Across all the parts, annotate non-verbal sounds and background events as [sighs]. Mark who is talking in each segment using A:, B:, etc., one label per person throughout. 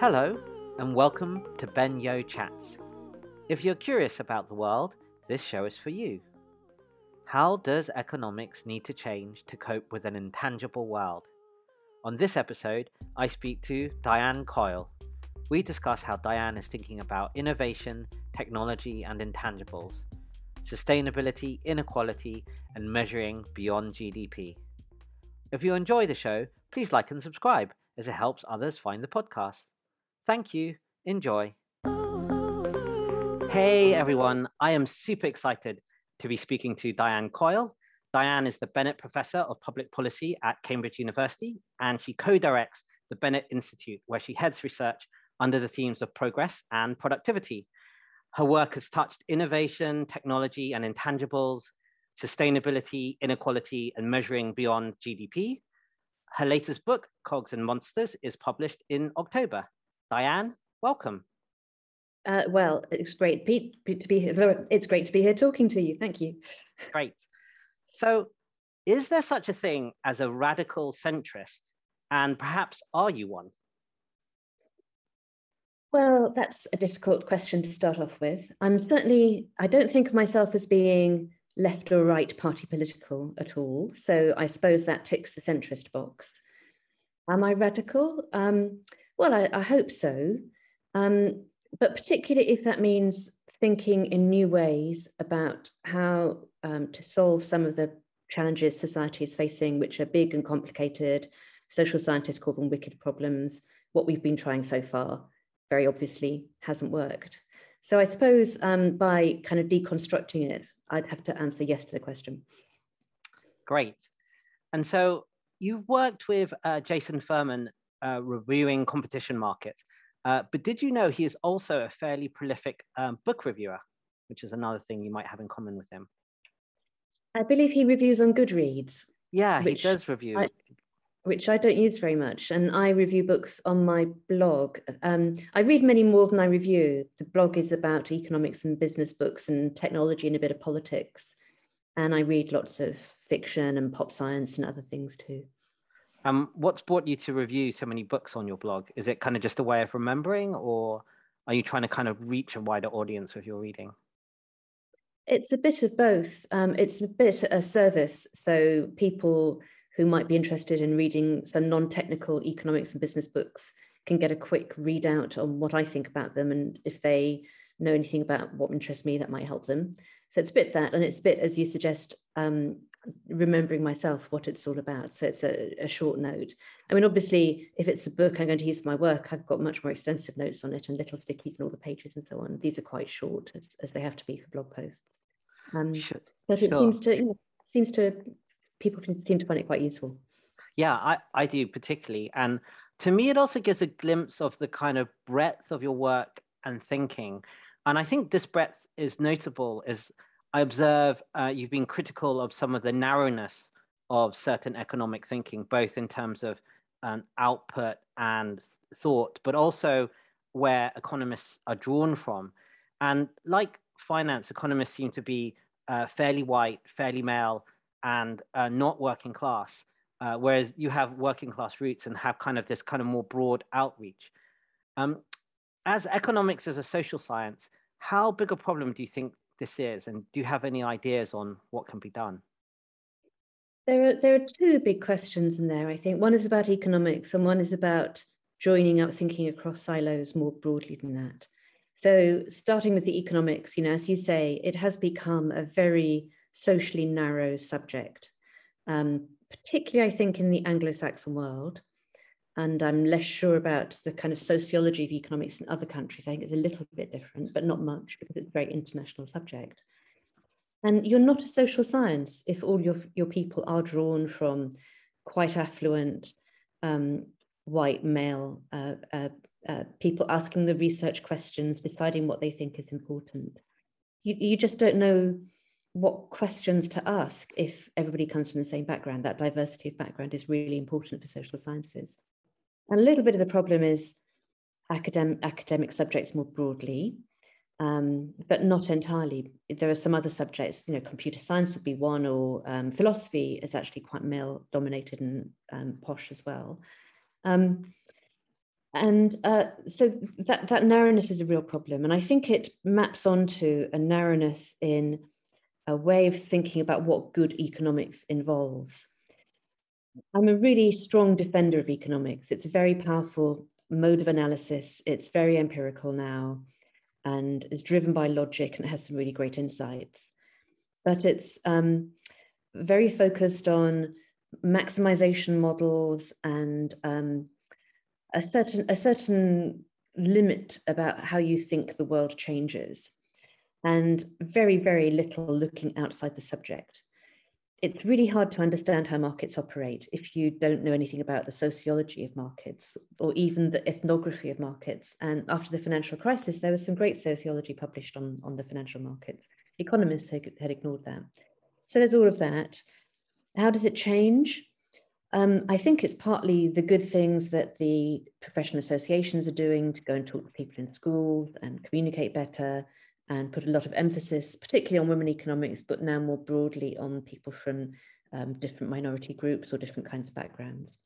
A: Hello, and welcome to Ben Yeoh Chats. If you're curious about the world, this show is for you. How does economics need to change to cope with an intangible world? On this episode, I speak to Diane Coyle. We discuss how Diane is thinking about innovation, technology, and intangibles, sustainability, inequality, and measuring beyond GDP. If you enjoy the show, please like and subscribe as it helps others find the podcast. Thank you. Enjoy. Hey everyone, I am super excited to be speaking to Diane Coyle. Diane is the Bennett Professor of Public Policy at Cambridge University, and she co directs the Bennett Institute, where she heads research under the themes of progress and productivity. Her work has touched innovation, technology, and intangibles, sustainability, inequality, and measuring beyond GDP. Her latest book, Cogs and Monsters, is published in October. Diane, welcome.
B: Uh, well, it's great to be here. [laughs] It's great to be here talking to you. Thank you.
A: Great. So, is there such a thing as a radical centrist? And perhaps are you one?
B: Well, that's a difficult question to start off with. I'm certainly, I don't think of myself as being left or right party political at all. So I suppose that ticks the centrist box. Am I radical? Um, well, I, I hope so. Um, but particularly if that means thinking in new ways about how um, to solve some of the challenges society is facing, which are big and complicated. Social scientists call them wicked problems. What we've been trying so far, very obviously, hasn't worked. So I suppose um, by kind of deconstructing it, I'd have to answer yes to the question.
A: Great. And so you've worked with uh, Jason Furman uh, reviewing competition markets. Uh, but did you know he is also a fairly prolific um, book reviewer, which is another thing you might have in common with him?
B: I believe he reviews on Goodreads.
A: Yeah, he does review.
B: I, which I don't use very much. And I review books on my blog. Um, I read many more than I review. The blog is about economics and business books and technology and a bit of politics. And I read lots of fiction and pop science and other things too.
A: Um, what's brought you to review so many books on your blog? Is it kind of just a way of remembering, or are you trying to kind of reach a wider audience with your reading?
B: It's a bit of both. Um, it's a bit a service. So people who might be interested in reading some non-technical economics and business books can get a quick readout on what I think about them, and if they know anything about what interests me, that might help them. So it's a bit that, and it's a bit, as you suggest, um, remembering myself what it's all about. So it's a, a, short note. I mean, obviously, if it's a book I'm going to use for my work, I've got much more extensive notes on it and little stickies and all the pages and so on. These are quite short as, as they have to be for blog posts. Um, sure. But it sure. seems to, you know, seems to, people seem to find it quite useful.
A: Yeah, I, I do particularly. And to me, it also gives a glimpse of the kind of breadth of your work and thinking. And I think this breadth is notable as I observe uh, you've been critical of some of the narrowness of certain economic thinking, both in terms of um, output and thought, but also where economists are drawn from. And like finance, economists seem to be uh, fairly white, fairly male, and uh, not working class, uh, whereas you have working class roots and have kind of this kind of more broad outreach. Um, as economics as a social science, how big a problem do you think this is, and do you have any ideas on what can be done?
B: There are there are two big questions in there. I think one is about economics, and one is about joining up, thinking across silos more broadly than that. So, starting with the economics, you know, as you say, it has become a very socially narrow subject, um, particularly, I think, in the Anglo-Saxon world and I'm less sure about the kind of sociology of economics in other countries. I think it's a little bit different, but not much because it's a very international subject. And you're not a social science if all your, your people are drawn from quite affluent um, white male uh, uh, uh, people asking the research questions, deciding what they think is important. You, you just don't know what questions to ask if everybody comes from the same background. That diversity of background is really important for social sciences. And a little bit of the problem is academic, academic subjects more broadly, um, but not entirely. There are some other subjects, you know, computer science would be one, or um, philosophy is actually quite male dominated and um, posh as well. Um, and uh, so that, that narrowness is a real problem. And I think it maps onto a narrowness in a way of thinking about what good economics involves. I'm a really strong defender of economics. It's a very powerful mode of analysis. It's very empirical now and is driven by logic and has some really great insights. But it's um, very focused on maximization models and um, a certain a certain limit about how you think the world changes and very very little looking outside the subject it's really hard to understand how markets operate if you don't know anything about the sociology of markets or even the ethnography of markets. And after the financial crisis there was some great sociology published on, on the financial markets. Economists had, had ignored that. So there's all of that. How does it change? Um, I think it's partly the good things that the professional associations are doing to go and talk to people in schools and communicate better and put a lot of emphasis, particularly on women economics, but now more broadly on people from um, different minority groups or different kinds of backgrounds.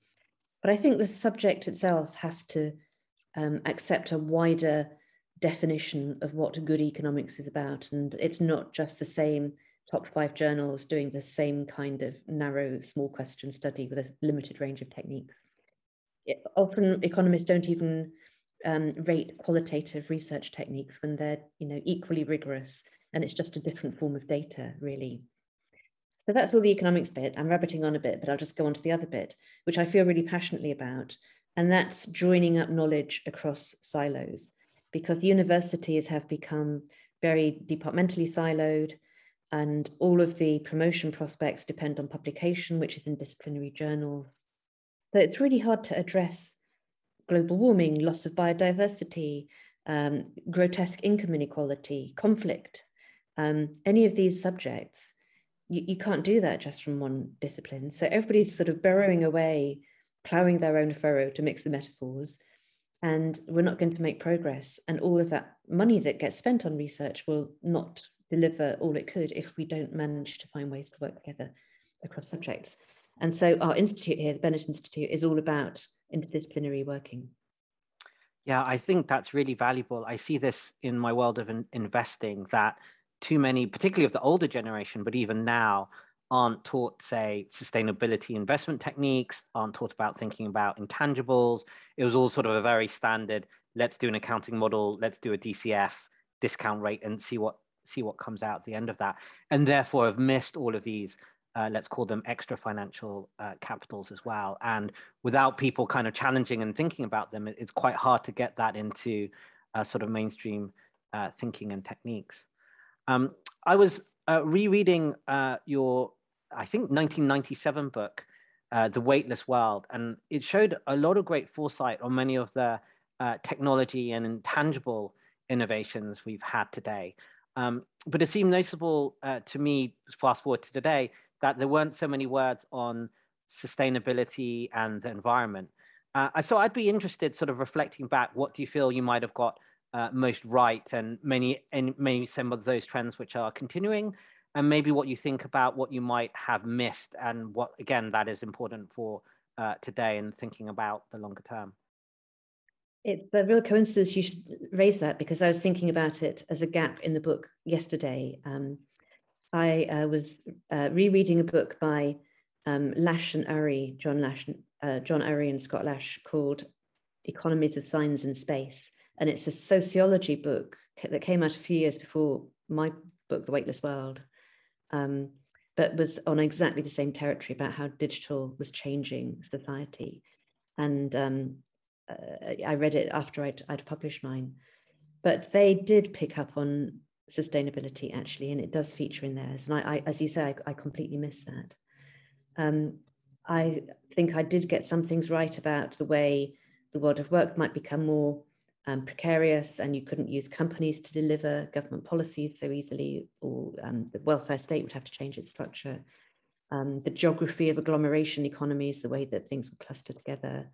B: But I think the subject itself has to um, accept a wider definition of what good economics is about. And it's not just the same top five journals doing the same kind of narrow, small question study with a limited range of techniques. Often economists don't even um, rate qualitative research techniques when they're you know, equally rigorous and it's just a different form of data, really. So that's all the economics bit. I'm rabbiting on a bit, but I'll just go on to the other bit, which I feel really passionately about. And that's joining up knowledge across silos because universities have become very departmentally siloed and all of the promotion prospects depend on publication, which is in disciplinary journals. So it's really hard to address global warming, loss of biodiversity, um, grotesque income inequality, conflict, um, any of these subjects. You, you can't do that just from one discipline. So everybody's sort of burrowing away, ploughing their own furrow to mix the metaphors, and we're not going to make progress. And all of that money that gets spent on research will not deliver all it could if we don't manage to find ways to work together across subjects. And so our institute here, the Bennett Institute, is all about interdisciplinary working.
A: Yeah, I think that's really valuable. I see this in my world of in investing that too many, particularly of the older generation, but even now, aren't taught, say, sustainability investment techniques, aren't taught about thinking about intangibles. It was all sort of a very standard, let's do an accounting model, let's do a DCF discount rate and see what see what comes out at the end of that, and therefore have missed all of these. Uh, let's call them extra financial uh, capitals as well. And without people kind of challenging and thinking about them, it's quite hard to get that into uh, sort of mainstream uh, thinking and techniques. Um, I was uh, rereading uh, your, I think, 1997 book, The Weightless World, and it showed a lot of great foresight on many of the technology and intangible innovations we've had today. Um, but it seemed noticeable to me, fast forward to today, that there weren't so many words on sustainability and the environment. Uh, so I'd be interested, sort of reflecting back, what do you feel you might have got uh, most right, and many, and maybe some of those trends which are continuing, and maybe what you think about what you might have missed, and what again that is important for uh, today, and thinking about the longer term.
B: It's a real coincidence you should raise that because I was thinking about it as a gap in the book yesterday. Um, I uh, was uh, rereading a book by um, Lash and Urry, John Lash, uh, John Urry and Scott Lash, called Economies of Signs and Space, and it's a sociology book that came out a few years before my book, The Weightless World, um, but was on exactly the same territory about how digital was changing society. And um, uh, I read it after I'd, I'd published mine, but they did pick up on sustainability actually, and it does feature in theirs. And I, I as you say, I, I completely missed that. Um, I think I did get some things right about the way the world of work might become more um, precarious, and you couldn't use companies to deliver government policies so easily, or um, the welfare state would have to change its structure. Um, the geography of agglomeration economies, the way that things were clustered together,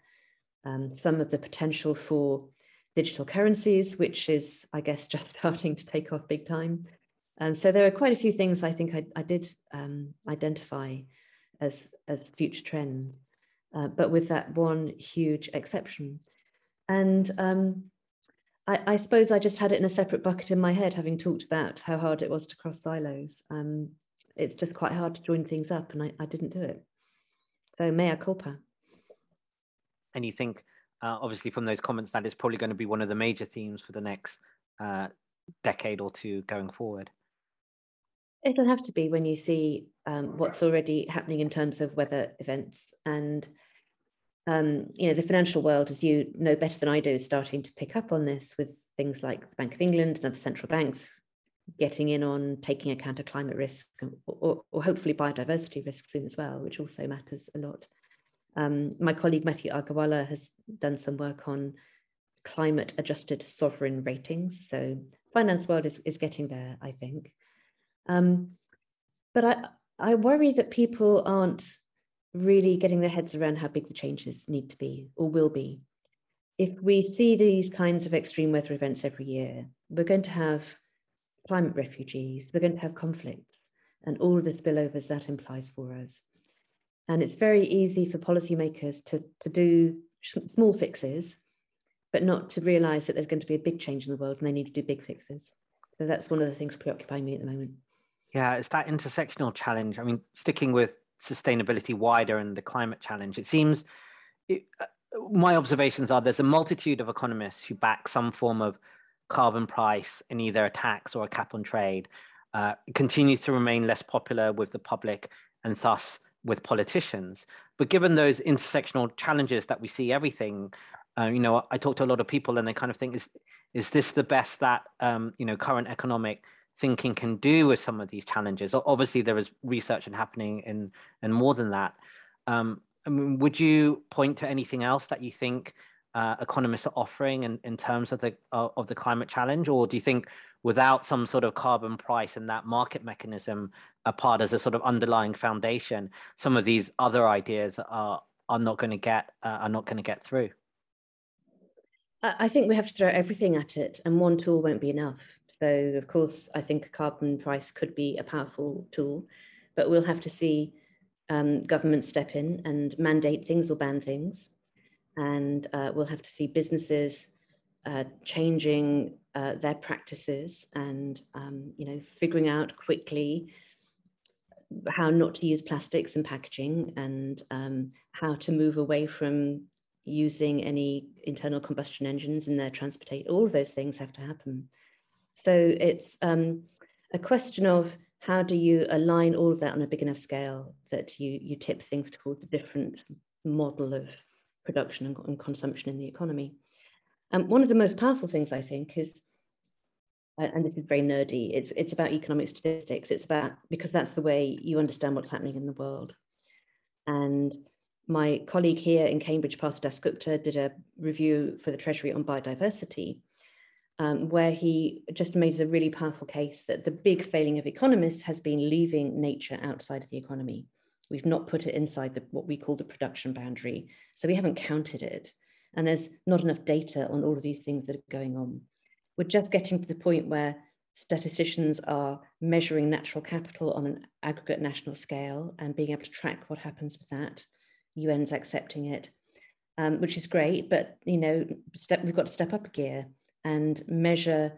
B: um, some of the potential for digital currencies, which is, I guess, [laughs] just starting to take off big time. And so there are quite a few things I think I, I did um, identify as, as future trends, uh, but with that one huge exception. And um, I, I, suppose I just had it in a separate bucket in my head, having talked about how hard it was to cross silos. Um, it's just quite hard to join things up, and I, I didn't do it. So mea culpa.
A: And you think, uh, obviously, from those comments, that is probably going to be one of the major themes for the next uh, decade or two going forward.
B: It'll have to be when you see um, what's already happening in terms of weather events and um, you know the financial world, as you know better than I do, is starting to pick up on this with things like the Bank of England and other central banks getting in on taking account of climate risk or, or hopefully biodiversity risks in as well, which also matters a lot. Um, my colleague Matthew Agarwala has done some work on climate adjusted sovereign ratings. So finance world is, is getting there, I think. Um, but I, I worry that people aren't really getting their heads around how big the changes need to be or will be. If we see these kinds of extreme weather events every year, we're going to have climate refugees, we're going to have conflicts, and all the spillovers that implies for us. And it's very easy for policymakers to, to do small fixes, but not to realize that there's going to be a big change in the world and they need to do big fixes. So that's one of the things preoccupying me at the moment.
A: Yeah, it's that intersectional challenge. I mean, sticking with sustainability wider and the climate challenge, it seems it, uh, my observations are there's a multitude of economists who back some form of carbon price in either a tax or a cap on trade. Uh, continues to remain less popular with the public and thus with politicians. But given those intersectional challenges that we see everything, uh, you know, I talk to a lot of people and they kind of think, is is this the best that um, you know current economic thinking can do with some of these challenges. Obviously, there is research and happening in and more than that. Um, I mean, would you point to anything else that you think uh, economists are offering in, in terms of the uh, of the climate challenge, or do you think without some sort of carbon price and that market mechanism apart as a sort of underlying foundation, some of these other ideas are are not going to get uh, are not going to get through?
B: I think we have to throw everything at it, and one tool won't be enough. So, of course, I think a carbon price could be a powerful tool, but we'll have to see um, government step in and mandate things or ban things. And uh, we'll have to see businesses uh, changing uh, their practices and, um, you know, figuring out quickly how not to use plastics and packaging and um, how to move away from using any internal combustion engines in their transportation. All of those things have to happen. So it's um, a question of how do you align all of that on a big enough scale that you, you tip things towards a different model of production and, and consumption in the economy. Um, one of the most powerful things I think is, and this is very nerdy, it's, it's about economic statistics. It's about, because that's the way you understand what's happening in the world. And my colleague here in Cambridge, Partha Dasgupta, did a review for the Treasury on biodiversity um, where he just made a really powerful case that the big failing of economists has been leaving nature outside of the economy. We've not put it inside the, what we call the production boundary. So we haven't counted it. And there's not enough data on all of these things that are going on. We're just getting to the point where statisticians are measuring natural capital on an aggregate national scale and being able to track what happens with that. UN's accepting it, um, which is great, but you know, step, we've got to step up a gear and measure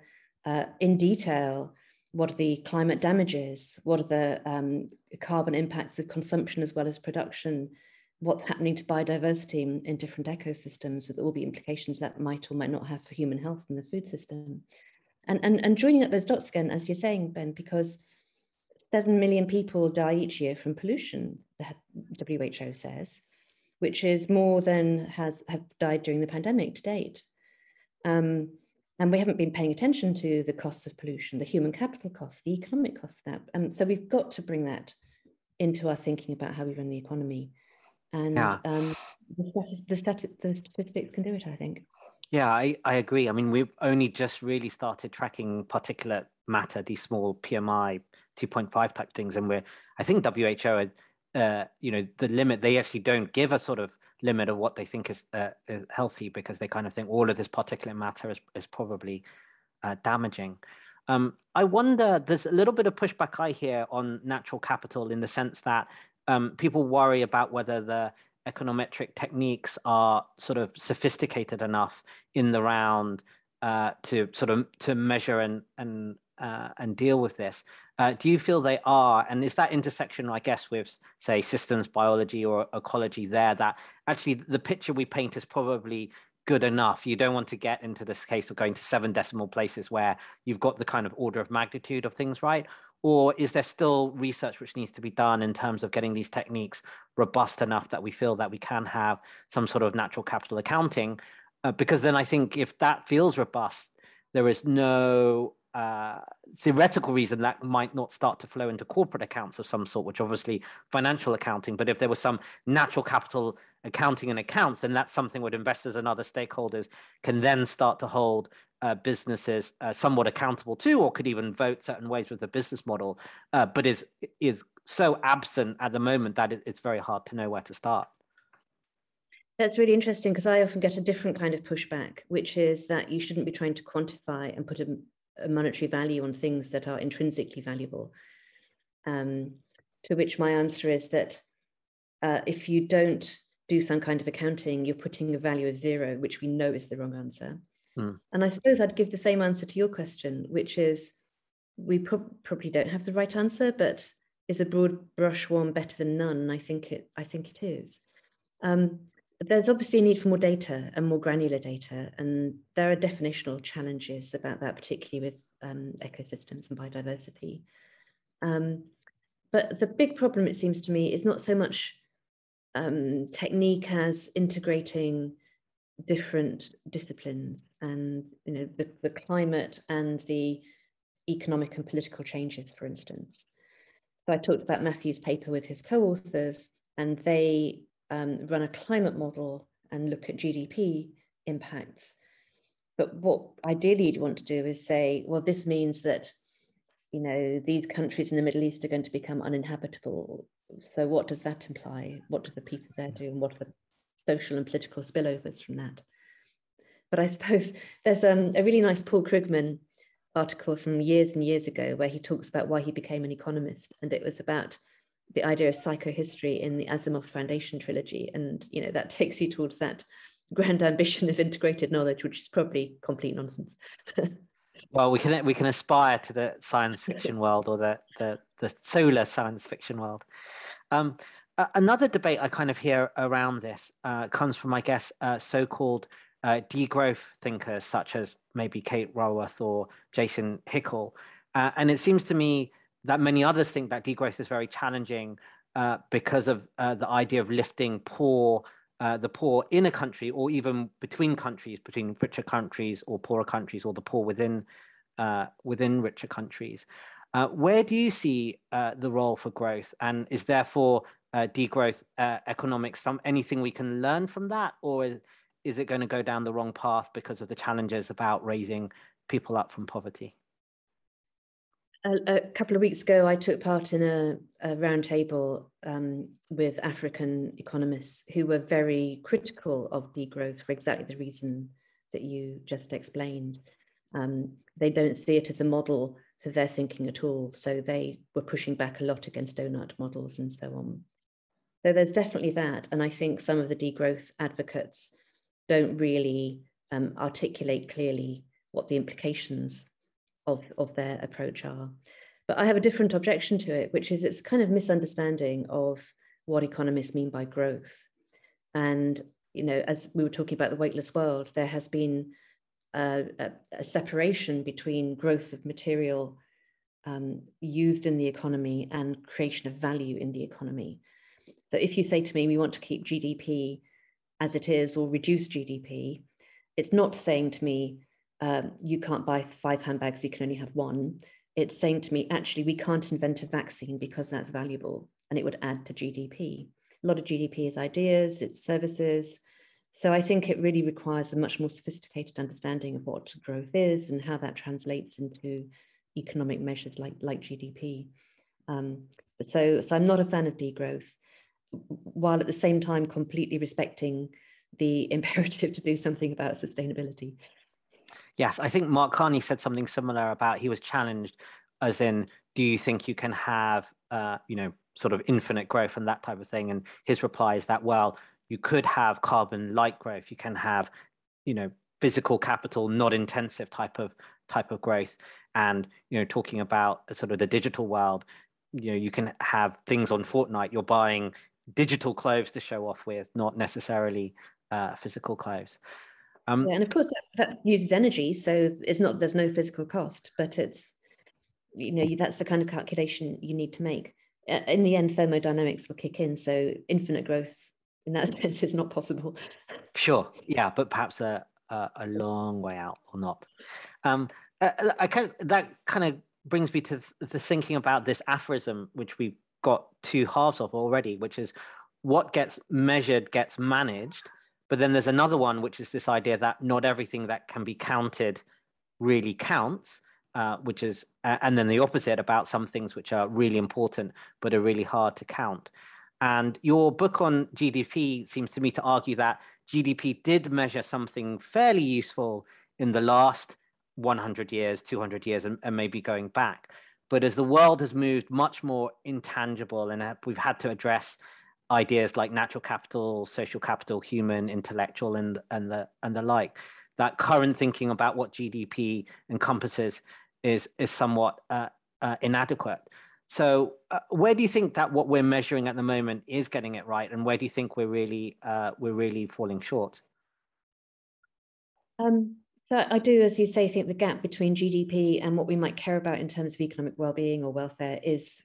B: uh, in detail what are the climate damages, what are the um, carbon impacts of consumption as well as production, what's happening to biodiversity in, in, different ecosystems with all the implications that might or might not have for human health and the food system. And, and, and joining up those dots again, as you're saying, Ben, because 7 million people die each year from pollution, the WHO says, which is more than has have died during the pandemic to date. Um, and we haven't been paying attention to the costs of pollution, the human capital costs, the economic costs of that. And so we've got to bring that into our thinking about how we run the economy. And yeah. um, the, the, the statistics can do it, I think.
A: Yeah, I, I agree. I mean, we've only just really started tracking particulate matter, these small PMI 2.5 type things. And we're, I think WHO, uh, you know, the limit, they actually don't give a sort of limit of what they think is, uh, is healthy because they kind of think all of this particulate matter is, is probably uh, damaging. Um, I wonder, there's a little bit of pushback I hear on natural capital in the sense that um, people worry about whether the econometric techniques are sort of sophisticated enough in the round uh, to sort of to measure and and uh, and deal with this. Uh, do you feel they are? And is that intersection, I guess, with say systems biology or ecology there that actually the picture we paint is probably good enough. You don't want to get into this case of going to seven decimal places where you've got the kind of order of magnitude of things right. Or is there still research which needs to be done in terms of getting these techniques robust enough that we feel that we can have some sort of natural capital accounting? Uh, because then I think if that feels robust, there is no uh, theoretical reason that might not start to flow into corporate accounts of some sort, which obviously financial accounting. But if there was some natural capital accounting and accounts, then that's something where investors and other stakeholders can then start to hold uh, businesses uh, somewhat accountable to, or could even vote certain ways with the business model. Uh, but is is so absent at the moment that it, it's very hard to know where to start.
B: That's really interesting because I often get a different kind of pushback, which is that you shouldn't be trying to quantify and put a, a monetary value on things that are intrinsically valuable. Um, to which my answer is that uh, if you don't do some kind of accounting, you're putting a value of zero, which we know is the wrong answer. Mm. And I suppose I'd give the same answer to your question, which is we pro- probably don't have the right answer, but is a broad brush one better than none? I think it. I think it is. Um, there's obviously a need for more data and more granular data, and there are definitional challenges about that, particularly with um, ecosystems and biodiversity. Um, but the big problem, it seems to me, is not so much um, technique as integrating different disciplines and you know the, the climate and the economic and political changes, for instance. So I talked about Matthew's paper with his co-authors, and they um, run a climate model and look at GDP impacts. But what ideally you'd want to do is say, well, this means that, you know, these countries in the Middle East are going to become uninhabitable. So what does that imply? What do the people there do, and what are the social and political spillovers from that? But I [laughs] suppose there's um, a really nice Paul Krugman article from years and years ago where he talks about why he became an economist, and it was about the idea of psychohistory in the Asimov Foundation trilogy. And, you know, that [laughs] takes you towards that grand ambition of integrated knowledge, which is probably complete nonsense. [laughs]
A: well, we can we can aspire to the science fiction world or the the, the solar science fiction world. Um, another debate I kind of hear around this uh, comes from, I guess, uh, so-called uh, degrowth thinkers such as maybe Kate Raworth or Jason Hickel, uh, and it seems to me that many others think that degrowth is very challenging uh, because of the idea of lifting poor, the poor in a country or even between countries, between richer countries or poorer countries, or the poor within within richer countries. Uh, where do you see uh, the role for growth, and is therefore degrowth economics some anything we can learn from that, or is, is it going to go down the wrong path because of the challenges about raising people up from poverty?
B: a, a, couple of weeks ago, I took part in a, a roundtable um, with African economists who were very critical of degrowth for exactly the reason that you just explained. Um, they don't see it as a model for their thinking at all. So they were pushing back a lot against donut models and so on. So there's definitely that. And I think some of the degrowth advocates don't really um, articulate clearly what the implications of, of their approach are. But I have a different objection to it, which is it's kind of misunderstanding of what economists mean by growth. And, you know, as we were talking about the weightless world, there has been a, a, a separation between growth of material um, used in the economy and creation of value in the economy. That if you say to me, we want to keep GDP as it is or reduce GDP, it's not saying to me, um, you can't buy five handbags, you can only have one. It's saying to me, actually, we can't invent a vaccine because that's valuable and it would add to GDP. A lot of GDP is ideas, it's services. So I think it really requires a much more sophisticated understanding of what growth is and how that translates into economic measures like, like GDP. Um, so, so I'm not a fan of degrowth, while at the same time completely respecting the [laughs] imperative to do something about sustainability.
A: Yes, I think Mark Carney said something similar about he was challenged, as in, do you think you can have, uh, you know, sort of infinite growth and that type of thing? And his reply is that, well, you could have carbon light growth. You can have, you know, physical capital, not intensive type of type of growth. And you know, talking about sort of the digital world, you know, you can have things on Fortnite. You're buying digital clothes to show off with, not necessarily uh, physical clothes.
B: Um, yeah, and of course that, that, uses energy, so it's not there's no physical cost, but it's you know that's the kind of calculation you need to make. In the end, thermodynamics will kick in, so infinite growth in that [laughs] sense is not possible.
A: Sure, yeah, but perhaps a a, a long way out or not. Um, I, I kind of, that kind of brings me to the thinking about this aphorism, which we've got two halves of already, which is what gets measured gets managed but then there's another one, which is this idea that not everything that can be counted really counts, uh, which is, uh, and then the opposite about some things which are really important but are really hard to count. And your book on GDP seems to me to argue that GDP did measure something fairly useful in the last 100 years, 200 years, and, and maybe going back. But as the world has moved much more intangible and we've had to address ideas like natural capital, social capital, human, intellectual, and and the and the like. That current thinking about what GDP encompasses is is somewhat uh, uh, inadequate. So, uh, where do you think that what we're measuring at the moment is getting it right, and where do you think we're really uh, we're really falling short?
B: Um, so I do, as you say, think the gap between GDP and what we might care about in terms of economic well-being or welfare is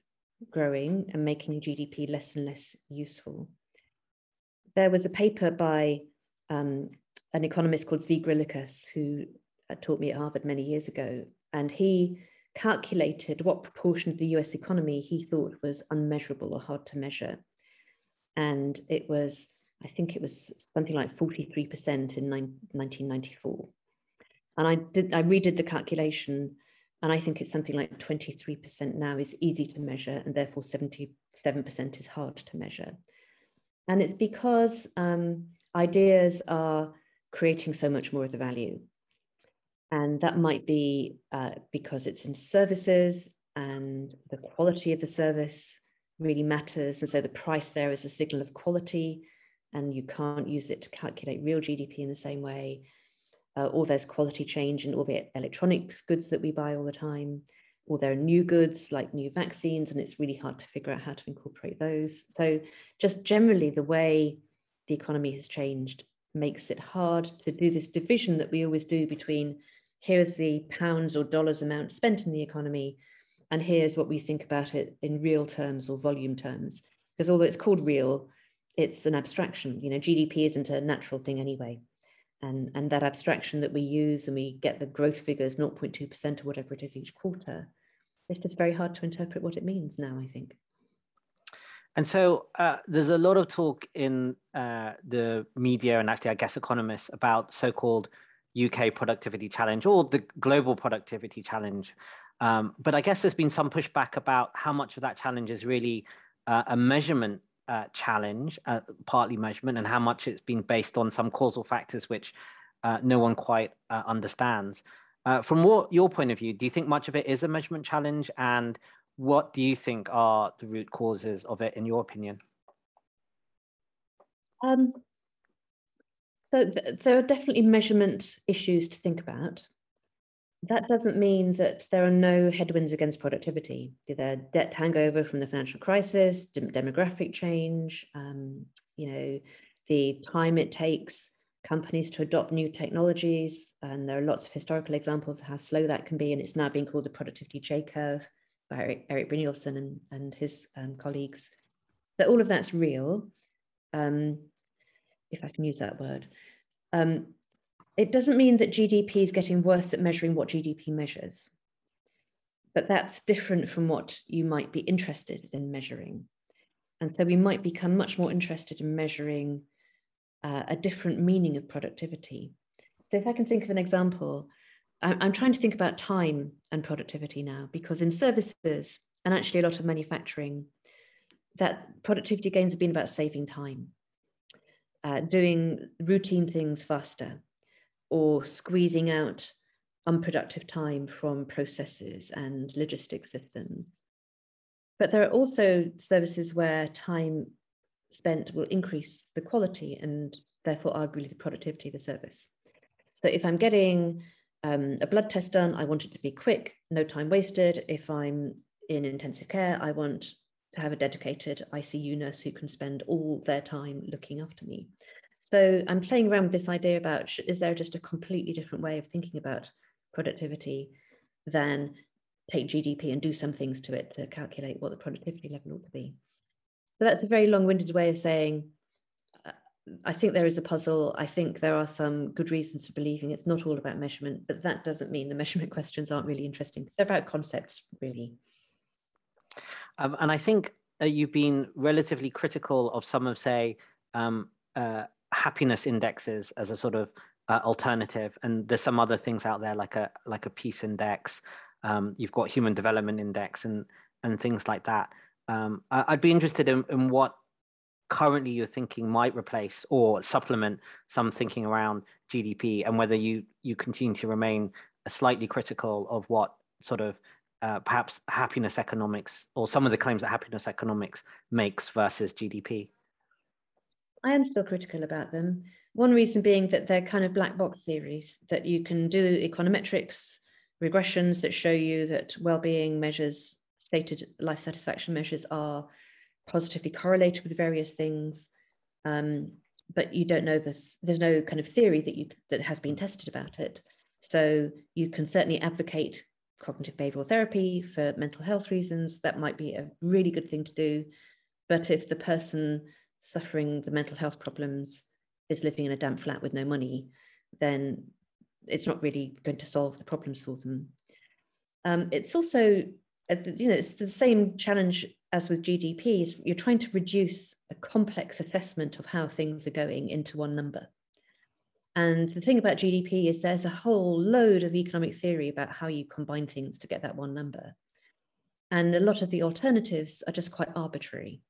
B: growing and making GDP less and less useful. There was a paper by um, an economist called Zvi Griliches, who uh, taught me at Harvard many years ago, and he calculated what proportion of the US economy he thought was unmeasurable or hard to measure. And it was, I think it was something like 43% in 1994. And I did, I redid the calculation and I think it's something like 23% now is easy to measure, and therefore 77% is hard to measure. And it's because um, ideas are creating so much more of the value. And that might be uh, because it's in services and the quality of the service really matters. And so the price there is a signal of quality, and you can't use it to calculate real GDP in the same way uh, or there's quality change in all the electronics goods that we buy all the time, or there are new goods like new vaccines, and it's really hard to figure out how to incorporate those. So, just generally, the way the economy has changed makes it hard to do this division that we always do between here's the pounds or dollars amount spent in the economy, and here's what we think about it in real terms or volume terms. Because although it's called real, it's an abstraction. You know, GDP isn't a natural thing anyway and, and that abstraction that we use and we get the growth figures 0.2% or whatever it is each quarter, it's just very hard to interpret what it means now, I think.
A: And so uh, there's a lot of talk in uh, the media and actually, I guess, economists about so-called UK productivity challenge or the global productivity challenge. Um, but I guess there's been some pushback about how much of that challenge is really uh, a measurement uh, challenge, uh, partly measurement, and how much it's been based on some causal factors which uh, no one quite uh, understands. Uh, from what, your point of view, do you think much of it is a measurement challenge? And what do you think are the root causes of it, in your opinion?
B: Um, so th there are definitely measurement issues to think about that doesn't mean that there are no headwinds against productivity. There debt hangover from the financial crisis, demographic change, um, you know, the time it takes companies to adopt new technologies. And there are lots of historical examples of how slow that can be. And it's now being called the productivity J curve by Eric, Erik Brynjolfsson and, and his um, colleagues. That all of that's real, um, if I can use that word. Um, it doesn't mean that GDP is getting worse at measuring what GDP measures, but that's different from what you might be interested in measuring. And so we might become much more interested in measuring uh, a different meaning of productivity. So if I can think of an example, I'm trying to think about time and productivity now, because in services and actually a lot of manufacturing, that productivity gains have been about saving time, uh, doing routine things faster, or squeezing out unproductive time from processes and logistic systems. But there are also services where time spent will increase the quality and therefore arguably the productivity of the service. So if I'm getting um, a blood test done, I want it to be quick, no time wasted. If I'm in intensive care, I want to have a dedicated ICU nurse who can spend all their time looking after me. So I'm playing around with this idea about is there just a completely different way of thinking about productivity than take GDP and do some things to it to calculate what the productivity level ought to be. So that's a very long-winded way of saying uh, I think there is a puzzle. I think there are some good reasons for believing it's not all about measurement, but that doesn't mean the [laughs] measurement questions aren't really interesting they're about concepts, really.
A: Um, and I think uh, you've been relatively critical of some of, say, um, uh, happiness indexes as a sort of uh, alternative, and there's some other things out there like a like a peace index. Um, you've got human development index and and things like that. Um, I, would be interested in, in what currently you're thinking might replace or supplement some thinking around GDP, and whether you you continue to remain slightly critical of what sort of uh, perhaps happiness economics or some of the claims that happiness economics makes versus GDP.
B: I am still critical about them. One reason being that they're kind of black box theories, that you can do econometrics, regressions that show you that well-being measures, stated life satisfaction measures are positively correlated with various things. Um, but you don't know the there's no kind of theory that you that has been tested about it. So you can certainly advocate cognitive behavioral therapy for mental health reasons. That might be a really good thing to do. But if the person suffering the mental health problems is living in a damp flat with no money, then it's not really going to solve the problems for them. Um, it's also, uh, you know, it's the same challenge as with GDP. Is you're trying to reduce a complex assessment of how things are going into one number. And the thing about GDP is there's a whole load of economic theory about how you combine things to get that one number. And a lot of the alternatives are just quite arbitrary.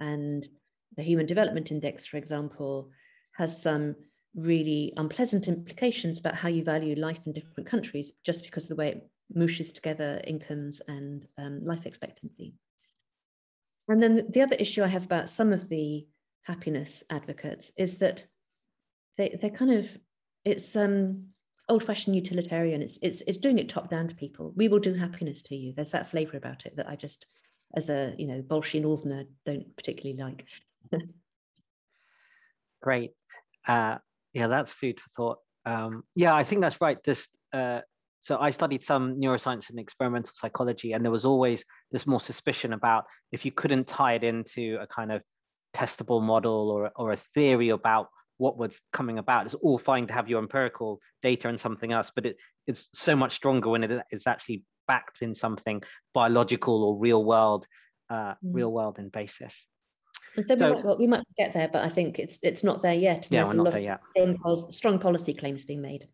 B: And the Human Development Index, for example, has some really unpleasant implications about how you value life in different countries just because of the way it mooshes together incomes and um, life expectancy. And then the other issue I have about some of the happiness advocates is that they, they're kind of, it's um, old-fashioned utilitarian. It's, it's, it's doing it top down to people. We will do happiness to you. There's that flavor about it that I just as a you know Bolshe Northerner don't particularly like. [laughs]
A: Great, uh, yeah, that's food for thought. Um, yeah, I think that's right. This uh, so I studied some neuroscience and experimental psychology, and there was always this more suspicion about if you couldn't tie it into a kind of testable model or or a theory about what was coming about. It's all fine to have your empirical data and something else, but it, it's so much stronger when it is actually backed in something biological or real world, uh, mm. real world in basis.
B: And so, so we, might, well, we, might, get there, but I think it's it's not there yet.
A: Yeah, we're not there yet.
B: Strong, strong policy claims being made.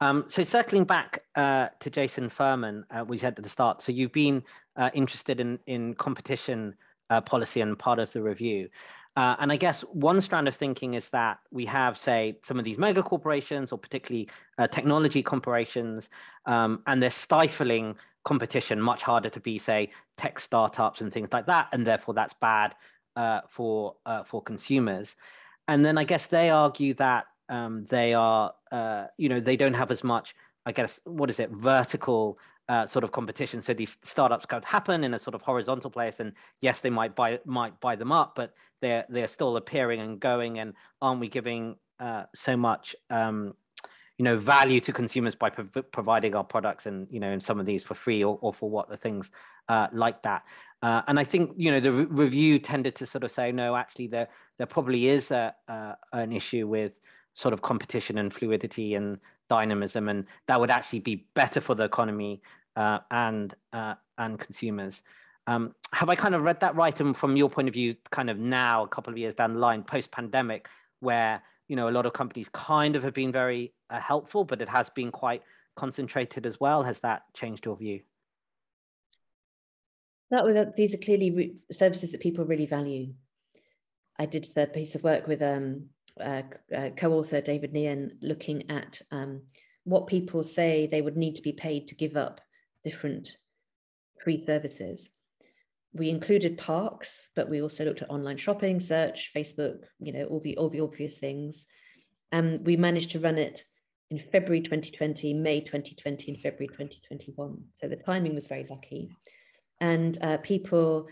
A: Um, so circling back uh, to Jason Furman, uh, we said at the start. So you've been uh, interested in in competition uh, policy and part of the review. Uh, and I guess one strand of thinking is that we have, say, some of these mega corporations or particularly uh, technology corporations, um, and they're stifling competition much harder to be, say, tech startups and things like that, and therefore that's bad uh, for uh, for consumers. And then I guess they argue that um, they are, uh, you know, they don't have as much, I guess, what is it, vertical uh, sort of competition. So these startups could happen in a sort of horizontal place, and yes, they might buy might buy them up, but they're they're still appearing and going. And aren't we giving uh, so much, um, you know, value to consumers by prov- providing our products and you know, in some of these for free or, or for what the things uh, like that. Uh, and I think you know the re- review tended to sort of say no, actually there there probably is a, uh, an issue with sort of competition and fluidity and dynamism, and that would actually be better for the economy uh, and uh, and consumers. Um, have I kind of read that right? And from your point of view, kind of now, a couple of years down the line, post-pandemic, where you know a lot of companies kind of have been very uh, helpful, but it has been quite concentrated as well. Has that changed your view?
B: That was these are clearly services that people really value. I did a piece of work with um, uh, uh, co-author David Nguyen looking at um, what people say they would need to be paid to give up different free services. we included parks, but we also looked at online shopping, search, Facebook, you know, all the all the obvious things. And we managed to run it in February 2020, May 2020, and February 2021. So the timing was very lucky. And uh, people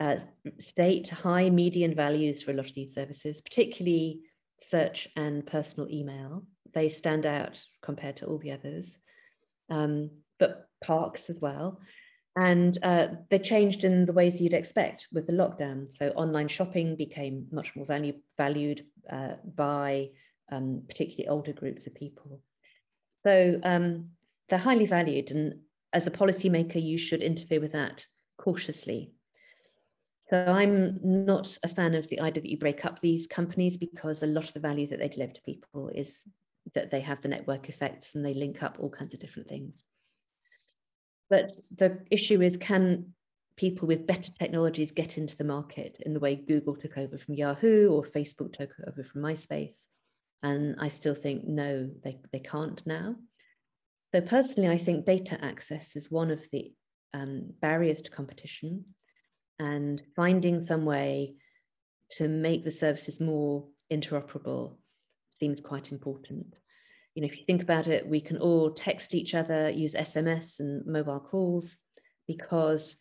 B: uh, state high median values for a lot of these services, particularly search and personal email. They stand out compared to all the others, um, but parks as well. And uh, they changed in the ways you'd expect with the lockdown. So online shopping became much more value, valued uh, by um, particularly older groups of people. So um, they're highly valued, and as a policymaker, you should interfere with that cautiously. So I'm not a fan of the idea that you break up these companies because a lot of the value that they deliver to people is that they have the network effects and they link up all kinds of different things. But the issue is can people with better technologies get into the market in the way Google took over from Yahoo or Facebook took over from MySpace? And I still think, no, they, they can't now. So personally, I think data access is one of the um, barriers to competition and finding some way to make the services more interoperable seems quite important. You know, if you think about it, we can all text each other, use SMS and mobile calls because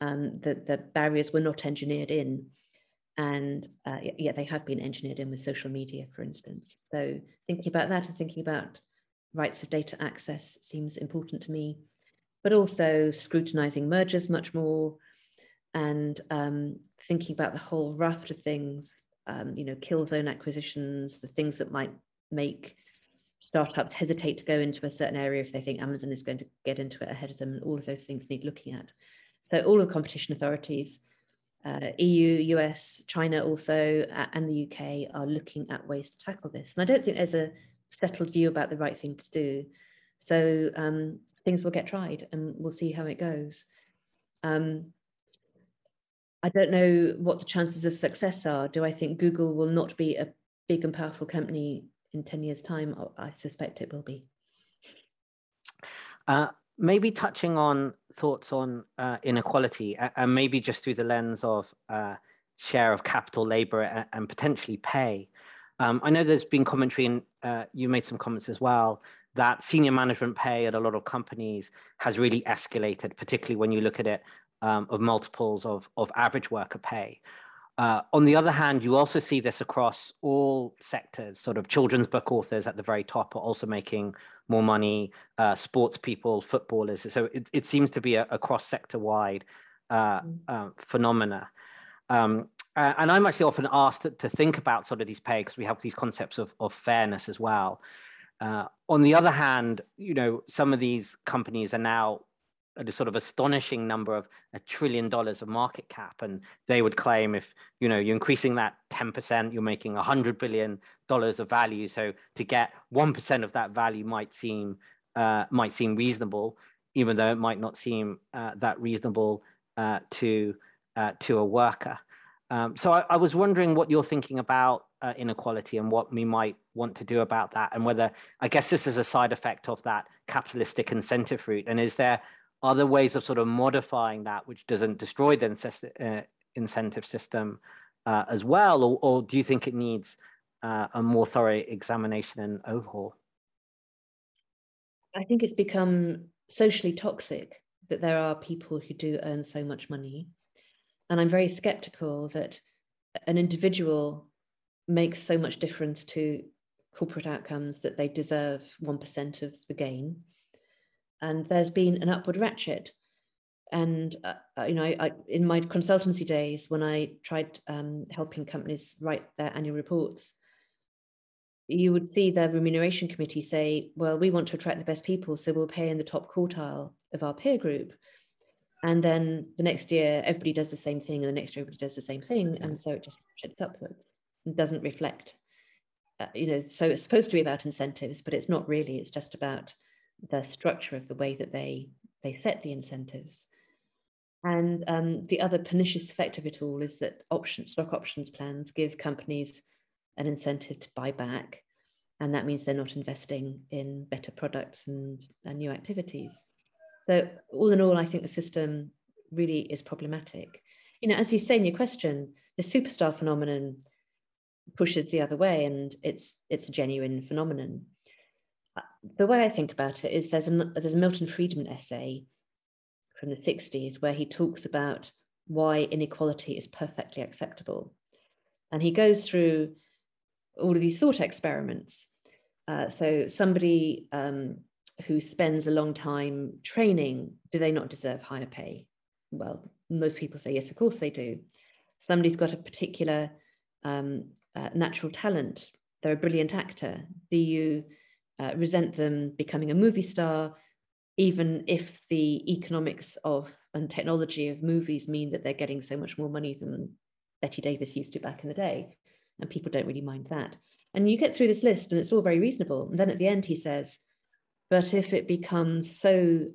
B: um, the, the barriers were not engineered in and uh, yeah, they have been engineered in with social media, for instance. So thinking about that and thinking about rights of data access seems important to me, but also scrutinizing mergers much more and um, thinking about the whole raft of things, um, you know, kill zone acquisitions, the things that might make startups hesitate to go into a certain area if they think Amazon is going to get into it ahead of them, and all of those things need looking at. So all of the competition authorities uh, EU, US, China also, uh, and the UK are looking at ways to tackle this. And I don't think there's a settled view about the right thing to do. So um, things will get tried and we'll see how it goes. Um, I don't know what the chances of success are. Do I think Google will not be a big and powerful company in 10 years' time? I suspect it will be.
A: Uh, maybe touching on thoughts on uh, inequality and maybe just through the lens of uh, share of capital labor and, and potentially pay um, i know there's been commentary and uh, you made some comments as well that senior management pay at a lot of companies has really escalated particularly when you look at it um, of multiples of, of average worker pay uh, on the other hand, you also see this across all sectors. Sort of children's book authors at the very top are also making more money. Uh, sports people, footballers. So it, it seems to be a, a cross sector wide uh, mm. uh, phenomena. Um, and I'm actually often asked to, to, think about sort of these pay because we have these concepts of, of fairness as well. Uh, on the other hand, you know, some of these companies are now a sort of astonishing number of a trillion dollars of market cap and they would claim if you know you're increasing that 10% you're making 100 billion dollars of value. So to get 1% of that value might seem uh, might seem reasonable even though it might not seem uh, that reasonable uh, to uh, to a worker. Um, so I, I, was wondering what you're thinking about uh, inequality and what we might want to do about that and whether i guess this is a side effect of that capitalistic incentive route and is there are there ways of sort of modifying that which doesn't destroy the uh, incentive system uh, as well, or, or, do you think it needs uh, a more thorough examination and overhaul?
B: I think it's become socially toxic that there are people who do earn so much money. And I'm very skeptical that an individual makes so much difference to corporate outcomes that they deserve 1% of the gain and there's been an upward ratchet. And uh, uh, you know, I, I, in my consultancy days, when I tried um, helping companies write their annual reports, you would see the remuneration committee say, "Well, we want to attract the best people, so we'll pay in the top quartile of our peer group." And then the next year, everybody does the same thing, and the next year, everybody does the same thing, and so it just shifts upwards and doesn't reflect. Uh, you know, so it's supposed to be about incentives, but it's not really. It's just about the structure of the way that they they set the incentives. And um, the other pernicious effect of it all is that option stock options plans give companies an incentive to buy back, and that means they're not investing in better products and, and new activities. So all in all, I think the system really is problematic. You know, as you say in your question, the superstar phenomenon pushes the other way, and it's it's a genuine phenomenon. The way I think about it is there's a there's a Milton Friedman essay from the 60s where he talks about why inequality is perfectly acceptable. And he goes through all of these thought experiments. Uh, so somebody um, who spends a long time training, do they not deserve higher pay? Well, most people say yes, of course they do. Somebody's got a particular um, uh, natural talent, they're a brilliant actor. Do you uh, resent them becoming a movie star, even if the economics of and technology of movies mean that they're getting so much more money than Bette Davis used to back in the day? And people don't really mind that. And you get through this list and it's all very reasonable. And then at the end, he says, but if it becomes so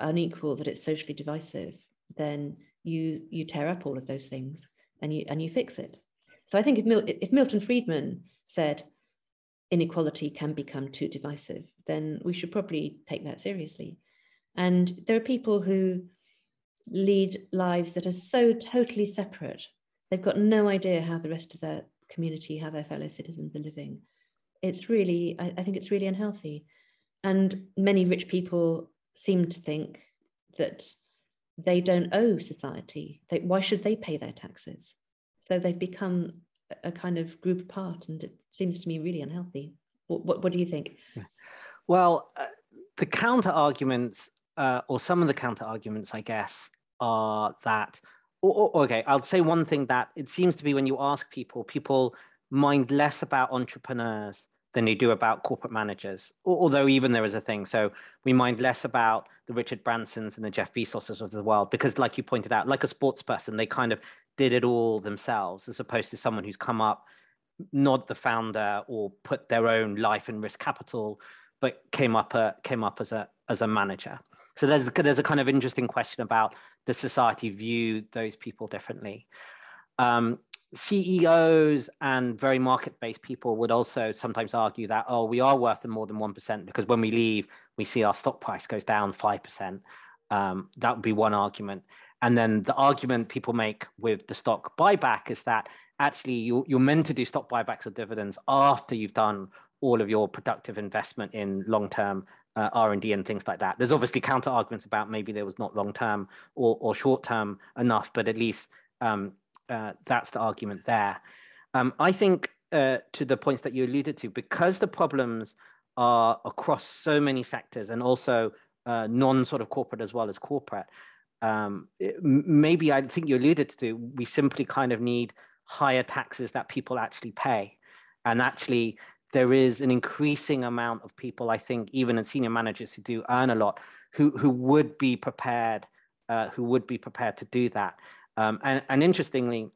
B: unequal that it's socially divisive, then you you tear up all of those things and you and you fix it. So I think if, Mil- if Milton Friedman said inequality can become too divisive, then we should probably take that seriously. And there are people who lead lives that are so totally separate. They've got no idea how the rest of their community, how their fellow citizens are living. It's really, I, I think it's really unhealthy. And many rich people seem to think that they don't owe society. They, why should they pay their taxes? So they've become a kind of group apart, and it seems to me really unhealthy. What, what, what do you think?
A: Well, uh, the counter arguments, uh, or some of the counter arguments, I guess, are that. Or, or, okay, I'll say one thing that it seems to be when you ask people, people mind less about entrepreneurs than they do about corporate managers. Although even there is a thing, so we mind less about the Richard Bransons and the Jeff Bezoses of the world because, like you pointed out, like a sports person, they kind of did it all themselves, as opposed to someone who's come up, not the founder or put their own life and risk capital, but came up a, came up as a as a manager. So there's there's a kind of interesting question about does society view those people differently. Um, CEOs and very market-based people would also sometimes argue that, oh, we are worth more than 1% because when we leave, we see our stock price goes down 5%. Um, that would be one argument. And then the argument people make with the stock buyback is that actually you, you're meant to do stock buybacks or dividends after you've done all of your productive investment in long-term uh, R&D and things like that. There's obviously counter arguments about maybe there was not long-term or, or short-term enough, but at least um, uh, that's the argument there. Um, I think uh, to the points that you alluded to, because the problems are across so many sectors and also uh, non sort of corporate as well as corporate, um, it, maybe I think you alluded to, we simply kind of need higher taxes that people actually pay. And actually, there is an increasing amount of people, I think, even in senior managers who do earn a lot, who, who would be prepared, uh, who would be prepared to do that. Um, and, and, interestingly,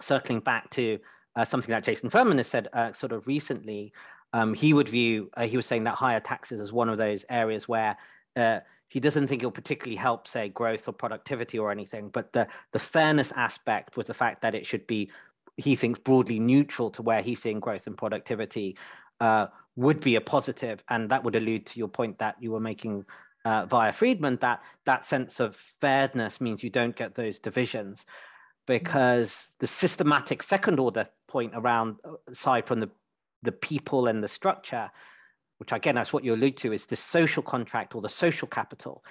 A: circling back to uh, something that Jason Furman has said uh, sort of recently, um, he would view, uh, he was saying that higher taxes is one of those areas where uh, he doesn't think it'll particularly help, say, growth or productivity or anything. But the, the fairness aspect was the fact that it should be, he thinks, broadly neutral to where he's seeing growth and productivity uh, would be a positive. And that would allude to your point that you were making uh, via Friedman that that sense of fairness means you don't get those divisions because the systematic second order point around uh, aside from the the people and the structure which again that's what you allude to is the social contract or the social capital.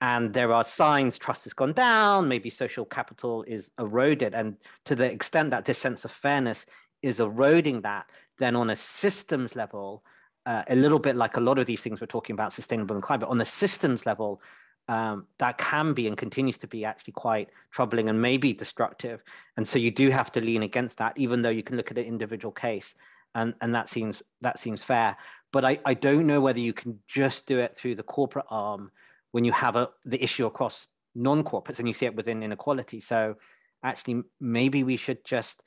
A: And there are signs trust has gone down maybe social capital is eroded. And to the extent that this sense of fairness is eroding that then on a systems level uh, a little bit like a lot of these things we're talking about sustainable and climate on the systems level um, that can be and continues to be actually quite troubling and maybe destructive. And so you do have to lean against that even though you can look at an individual case and and that seems that seems fair but i i don't know whether you can just do it through the corporate arm when you have a the issue across non-corporates and you see it within inequality. So actually maybe we should just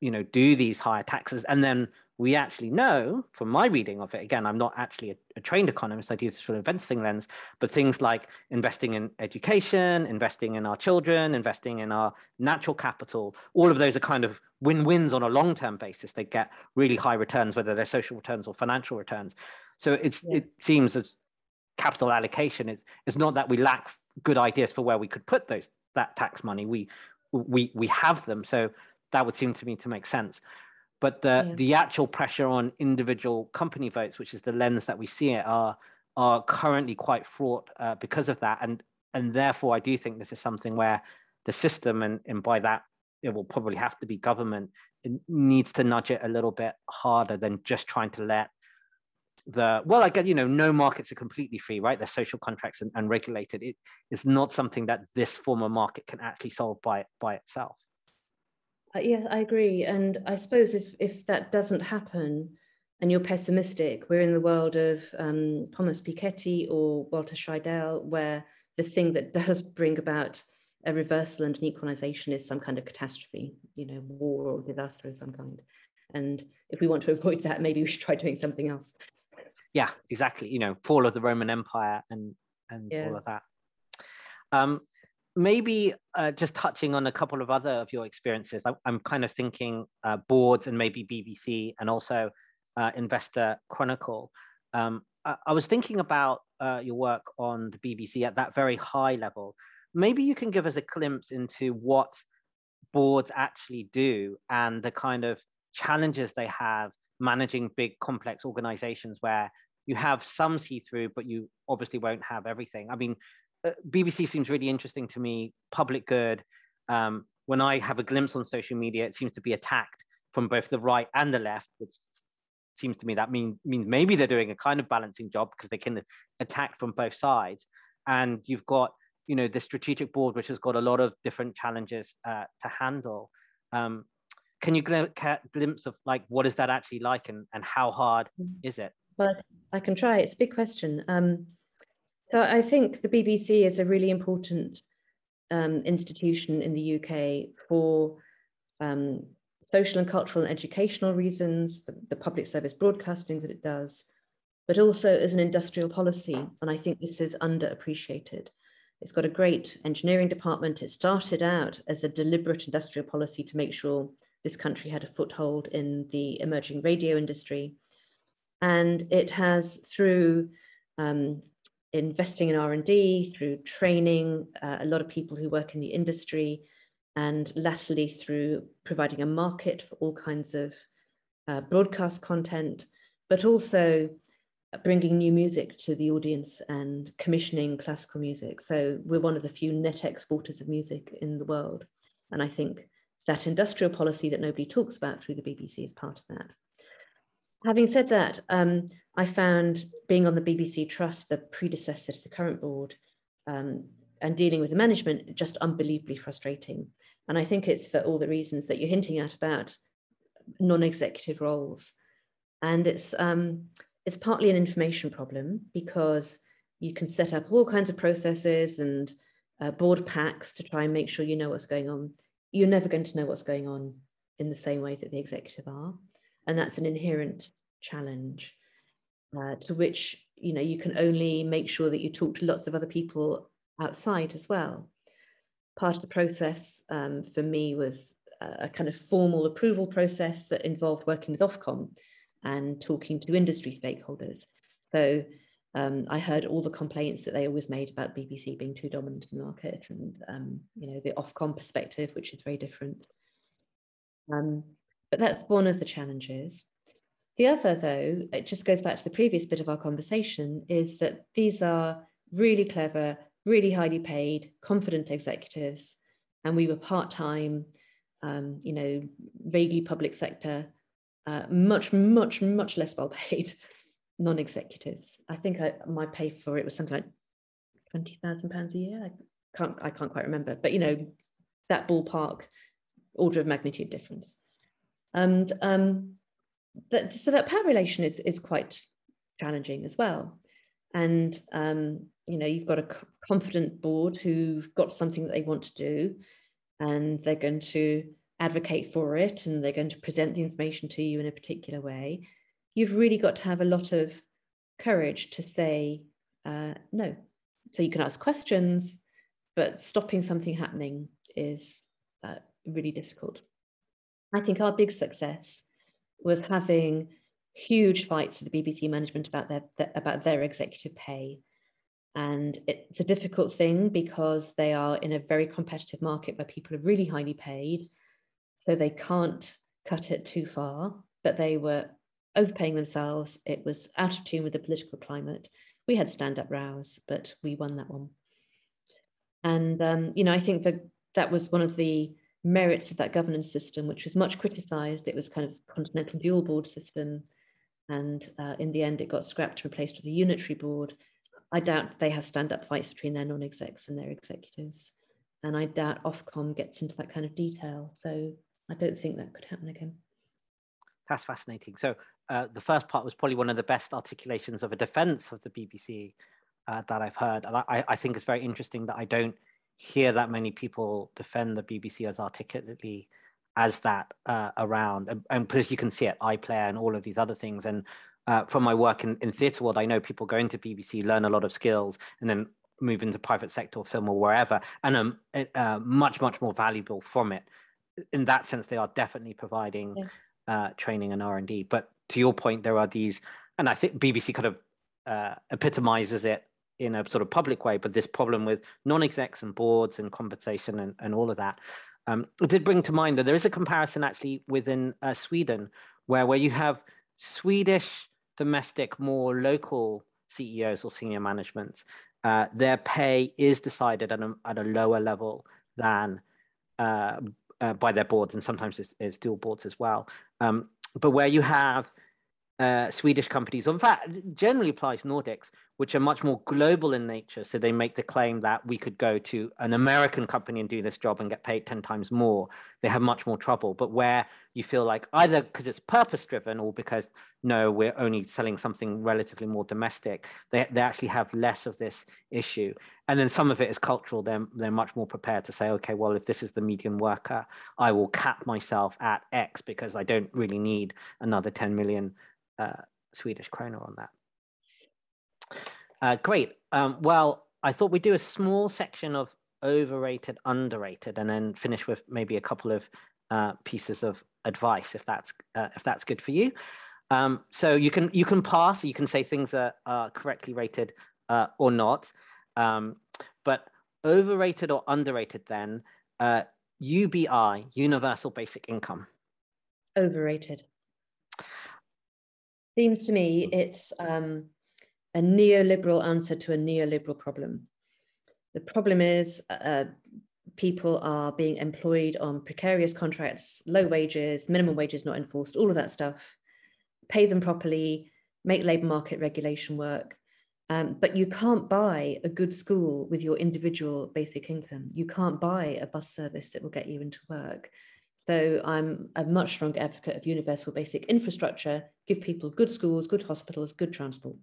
A: you know do these higher taxes and then we actually know from my reading of it again i'm not actually a, a, trained economist i do this from an investing lens but things like investing in education investing in our children investing in our natural capital all of those are kind of win-wins on a long-term basis they get really high returns whether they're social returns or financial returns so it's yeah. it seems that capital allocation is, is not that we lack good ideas for where we could put those that tax money. We we we have them, so that would seem to me to make sense. But the yeah. the actual pressure on individual company votes, which is the lens that we see it, are are currently quite fraught uh, because of that, and and therefore I do think this is something where the system and and by that it will probably have to be government needs to nudge it a little bit harder than just trying to let the well i get you know no markets are completely free right? They're social contracts and, and regulated. It is not something that this form of market can actually solve by by itself
B: uh, yes i agree and i suppose if if that doesn't happen and you're pessimistic we're in the world of um, thomas piketty or walter scheidel where the thing that [laughs] does bring about a reversal and an equalization is some kind of catastrophe you know war or disaster of some kind and if we want to [laughs] avoid that maybe we should try doing something else
A: yeah, exactly. You know, fall of the Roman Empire and and yeah. all of that. Um, maybe uh, just touching on a couple of other of your experiences. I, am kind of thinking uh, boards and maybe BBC and also uh, Investor Chronicle. Um, I, I, was thinking about uh, your work on the BBC at that very high level. Maybe you can give us a glimpse into what boards actually do and the kind of challenges they have managing big complex organizations where you have some see through, but you obviously won't have everything. I mean, BBC seems really interesting to me, public good. Um, when I have a glimpse on social media, it seems to be attacked from both the right and the left, which seems to me that mean, means maybe they're doing a kind of balancing job because they can attack from both sides. And you've got, you know, the strategic board, which has got a lot of different challenges uh, to handle. Um, can you gl- glimpse of like what is that actually like and, and how hard mm. is it
B: well i can try it's a big question um, so i think the bbc is a really important um, institution in the uk for um, social and cultural and educational reasons the, the public service broadcasting that it does but also as an industrial policy and i think this is underappreciated it's got a great engineering department. It started out as a deliberate industrial policy to make sure this country had a foothold in the emerging radio industry. And it has, through um, investing in R&D, through training uh, a lot of people who work in the industry, and latterly through providing a market for all kinds of uh, broadcast content, but also bringing new music to the audience and commissioning classical music. So we're one of the few net exporters of music in the world. And I think that industrial policy that nobody talks about through the BBC is part of that. Having said that, um, I found being on the BBC Trust, the predecessor to the current board, um, and dealing with the management just unbelievably frustrating. And I think it's for all the reasons that you're hinting at about non-executive roles. And it's um, it's partly an information problem because you can set up all kinds of processes and uh, board packs to try and make sure you know what's going on you're never going to know what's going on in the same way that the executive are. And that's an inherent challenge uh, to which you know you can only make sure that you talk to lots of other people outside as well. Part of the process um, for me was a kind of formal approval process that involved working with Ofcom and talking to industry stakeholders. So um, I heard all the complaints that they always made about BBC being too dominant in the market and, um, you know, the Ofcom perspective, which is very different. Um, but that's one of the challenges. The other, though, it just goes back to the previous bit of our conversation, is that these are really clever, really highly paid, confident executives, and we were part-time, um, you know, vaguely public sector, uh, much, much, much less well paid [laughs] non-executives. I think I, my pay for it was something like twenty thousand pounds a year. I can't I can't quite remember, but you know that ballpark order of magnitude difference. And um, that, so that power relation is is quite challenging as well. And um, you know you've got a confident board who've got something that they want to do, and they're going to advocate for it, and they're going to present the information to you in a particular way you've really got to have a lot of courage to say uh, no. So you can ask questions, but stopping something happening is uh, really difficult. I think our big success was having huge fights with the BBC management about their, about their executive pay. And it's a difficult thing because they are in a very competitive market where people are really highly paid. So they can't cut it too far, but they were overpaying themselves. It was out of tune with the political climate. We had stand up rows, but we won that one. And, um, you know, I think that that was one of the merits of that governance system, which was much criticized. It was kind of continental dual board system. And uh, in the end, it got scrapped, and replaced with a unitary board. I doubt they have stand up fights between their non execs and their executives. And I doubt Ofcom gets into that kind of detail. So I don't think that could happen again.
A: That's fascinating. So uh, the first part was probably one of the best articulations of a defense of the BBC uh, that I've heard. And I, I think it's very interesting that I don't hear that many people defend the BBC as articulately as that uh, around. And, and because you can see it, iPlayer and all of these other things. And uh, from my work in, in theatre world, I know people go into BBC, learn a lot of skills, and then move into private sector film or wherever, and um, uh, much, much more valuable from it. In that sense, they are definitely providing yeah. Uh, training and R&D. But to your point, there are these, and I think BBC kind of uh, epitomizes it in a sort of public way, but this problem with non-execs and boards and compensation and, and all of that. Um, it did bring to mind that there is a comparison actually within uh, Sweden, where where you have Swedish domestic, more local CEOs or senior management, uh, their pay is decided at a, at a lower level than uh, uh by their boards, and sometimes it's, it's dual boards as well. Um, but where you have uh, Swedish companies, in fact, generally applies Nordics, which are much more global in nature. So they make the claim that we could go to an American company and do this job and get paid 10 times more. They have much more trouble. But where you feel like either because it's purpose driven or because no, we're only selling something relatively more domestic, they, they actually have less of this issue. And then some of it is cultural. They're, they're much more prepared to say, okay, well, if this is the median worker, I will cap myself at X because I don't really need another 10 million uh, Swedish krona on that. Uh, great. Um, well, I thought we'd do a small section of overrated, underrated, and then finish with maybe a couple of uh, pieces of advice, if that's uh, if that's good for you. Um, so you can you can pass. You can say things are, are correctly rated uh, or not. Um, but overrated or underrated, then UBI, uh, Universal Basic Income.
B: Overrated. Seems to me it's um, a neoliberal answer to a neoliberal problem. The problem is uh, people are being employed on precarious contracts, low wages, minimum wages not enforced, all of that stuff. Pay them properly, make labour market regulation work. Um, but you can't buy a good school with your individual basic income. You can't buy a bus service that will get you into work. So I'm a much stronger advocate of universal basic infrastructure, give people good schools, good hospitals, good transport.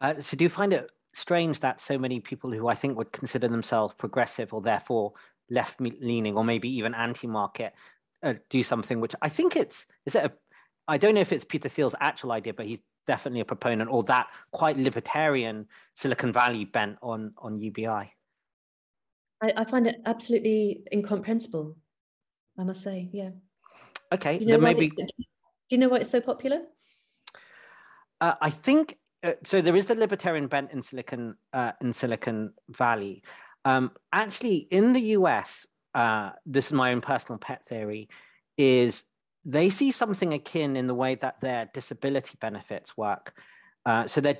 A: Uh, so do you find it strange that so many people who I think would consider themselves progressive or therefore left leaning or maybe even anti-market uh, do something which I think it's is it a I don't know if it's Peter Thiel's actual idea, but he's definitely a proponent or that quite libertarian Silicon Valley bent on on UBI. I,
B: I find it absolutely incomprehensible. I must say, yeah.
A: Okay, you know then maybe.
B: It, do you know why it's so popular?
A: Uh, I think uh, so. There is the libertarian bent in Silicon uh, in Silicon Valley. Um, actually, in the US, uh, this is my own personal pet theory, is they see something akin in the way that their disability benefits work. Uh, so their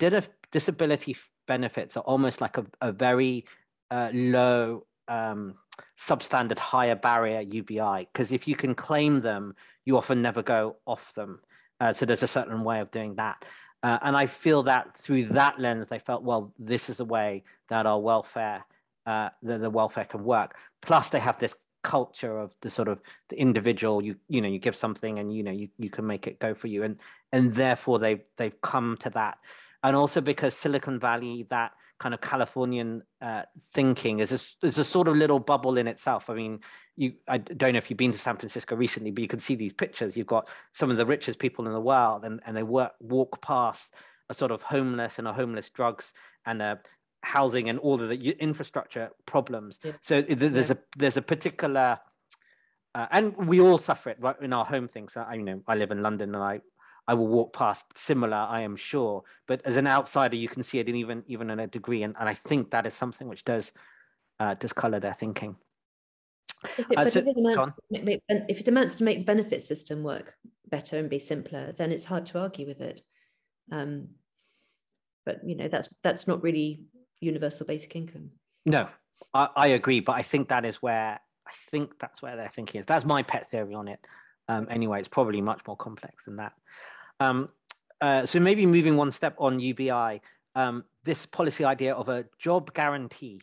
A: disability benefits are almost like a, a very uh, low um, substandard higher barrier UBI because if you can claim them, you often never go off them. Uh, so there's a certain way of doing that. Uh, and I feel that through that lens, they felt, well, this is a way that our welfare, uh, the, the welfare can work. Plus, they have this culture of the sort of the individual. You you know, you give something, and you know, you, you can make it go for you, and and therefore they they've come to that. And also because Silicon Valley, that kind of Californian uh, thinking is a, is a sort of little bubble in itself. I mean, you I don't know if you've been to San Francisco recently, but you can see these pictures. You've got some of the richest people in the world, and, and they work, walk past a sort of homeless and a homeless drugs and a housing and all of the infrastructure problems. Yeah. So there's yeah. a there's a particular uh, and we all suffer it right in our home things. I you know I live in London and I I will walk past similar, I am sure. But as an outsider, you can see it in even even in a degree, and, and I think that is something which does uh, discolor their thinking.
B: If it, uh, so, if, it amounts, make, if it amounts to make the benefit system work better and be simpler, then it's hard to argue with it. Um, but you know that's that's not really universal basic income.
A: No, I, I, agree, but I think that is where I think that's where their thinking is. That's my pet theory on it. Um, anyway, it's probably much more complex than that. Um, uh, so maybe moving one step on UBI, um, this policy idea of a job guarantee.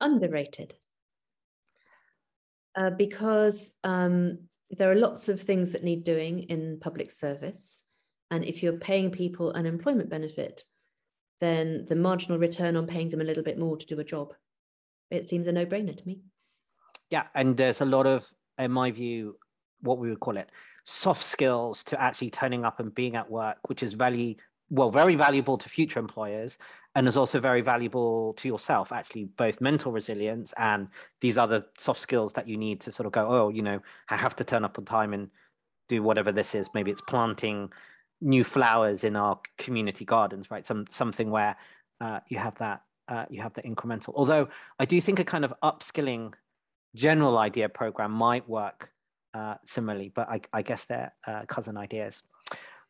B: Underrated. Uh, because um, there are lots of things that need doing in public service. And if you're paying people an employment benefit, then the marginal return on paying them a little bit more to do a job, it seems a no brainer to me.
A: Yeah. And there's a lot of, in my view, what we would call it soft skills to actually turning up and being at work, which is very, well, very valuable to future employers and is also very valuable to yourself actually both mental resilience and these other soft skills that you need to sort of go oh you know i have to turn up on time and do whatever this is. Maybe it's planting new flowers in our community gardens right? Some something where uh, you have that uh, you have the incremental. Although i do think a kind of upskilling general idea program might work uh, similarly but i, I guess they're uh, cousin ideas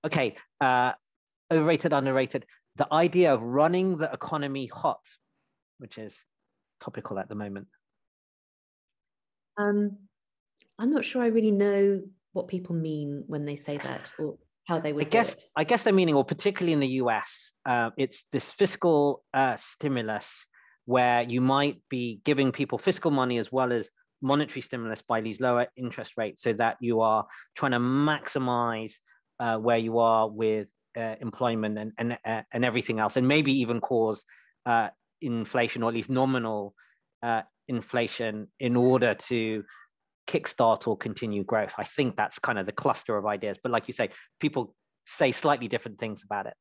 A: okay uh, overrated underrated the idea of running the economy hot, which is topical at the moment?
B: Um, I'm not sure I really know what people mean when they say that [sighs] or how they would.
A: I guess I guess they're meaning, or particularly in the US, uh, it's this fiscal uh, stimulus where you might be giving people fiscal money as well as monetary stimulus by these lower interest rates, so that you are trying to maximize uh, where you are with uh, employment and and uh, and everything else, and maybe even cause uh, inflation or at least nominal uh, inflation in order to kickstart or continue growth. I think that's kind of the cluster of ideas. But like you say, people say slightly different things about it.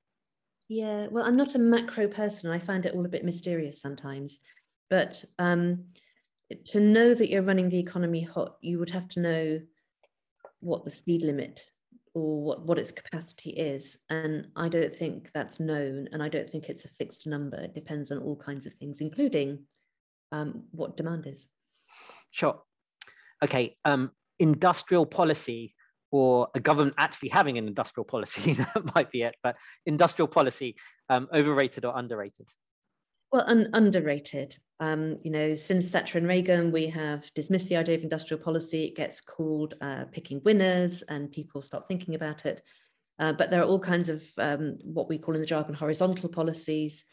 B: Yeah, well, I'm not a macro person. I find it all a bit mysterious sometimes. But um, to know that you're running the economy hot, you would have to know what the speed limit or what, what its capacity is. And I don't think that's known. And I don't think it's a fixed number. It depends on all kinds of things, including um, what demand is.
A: Sure. Okay. Um, industrial policy or a government actually having an industrial policy, [laughs] that might be it, but industrial policy, um, overrated or underrated?
B: Well, un- underrated. Um, you know, since Thatcher and Reagan, we have dismissed the idea of industrial policy. It gets called uh, picking winners, and people stop thinking about it. Uh, but there are all kinds of um, what we call in the jargon horizontal policies,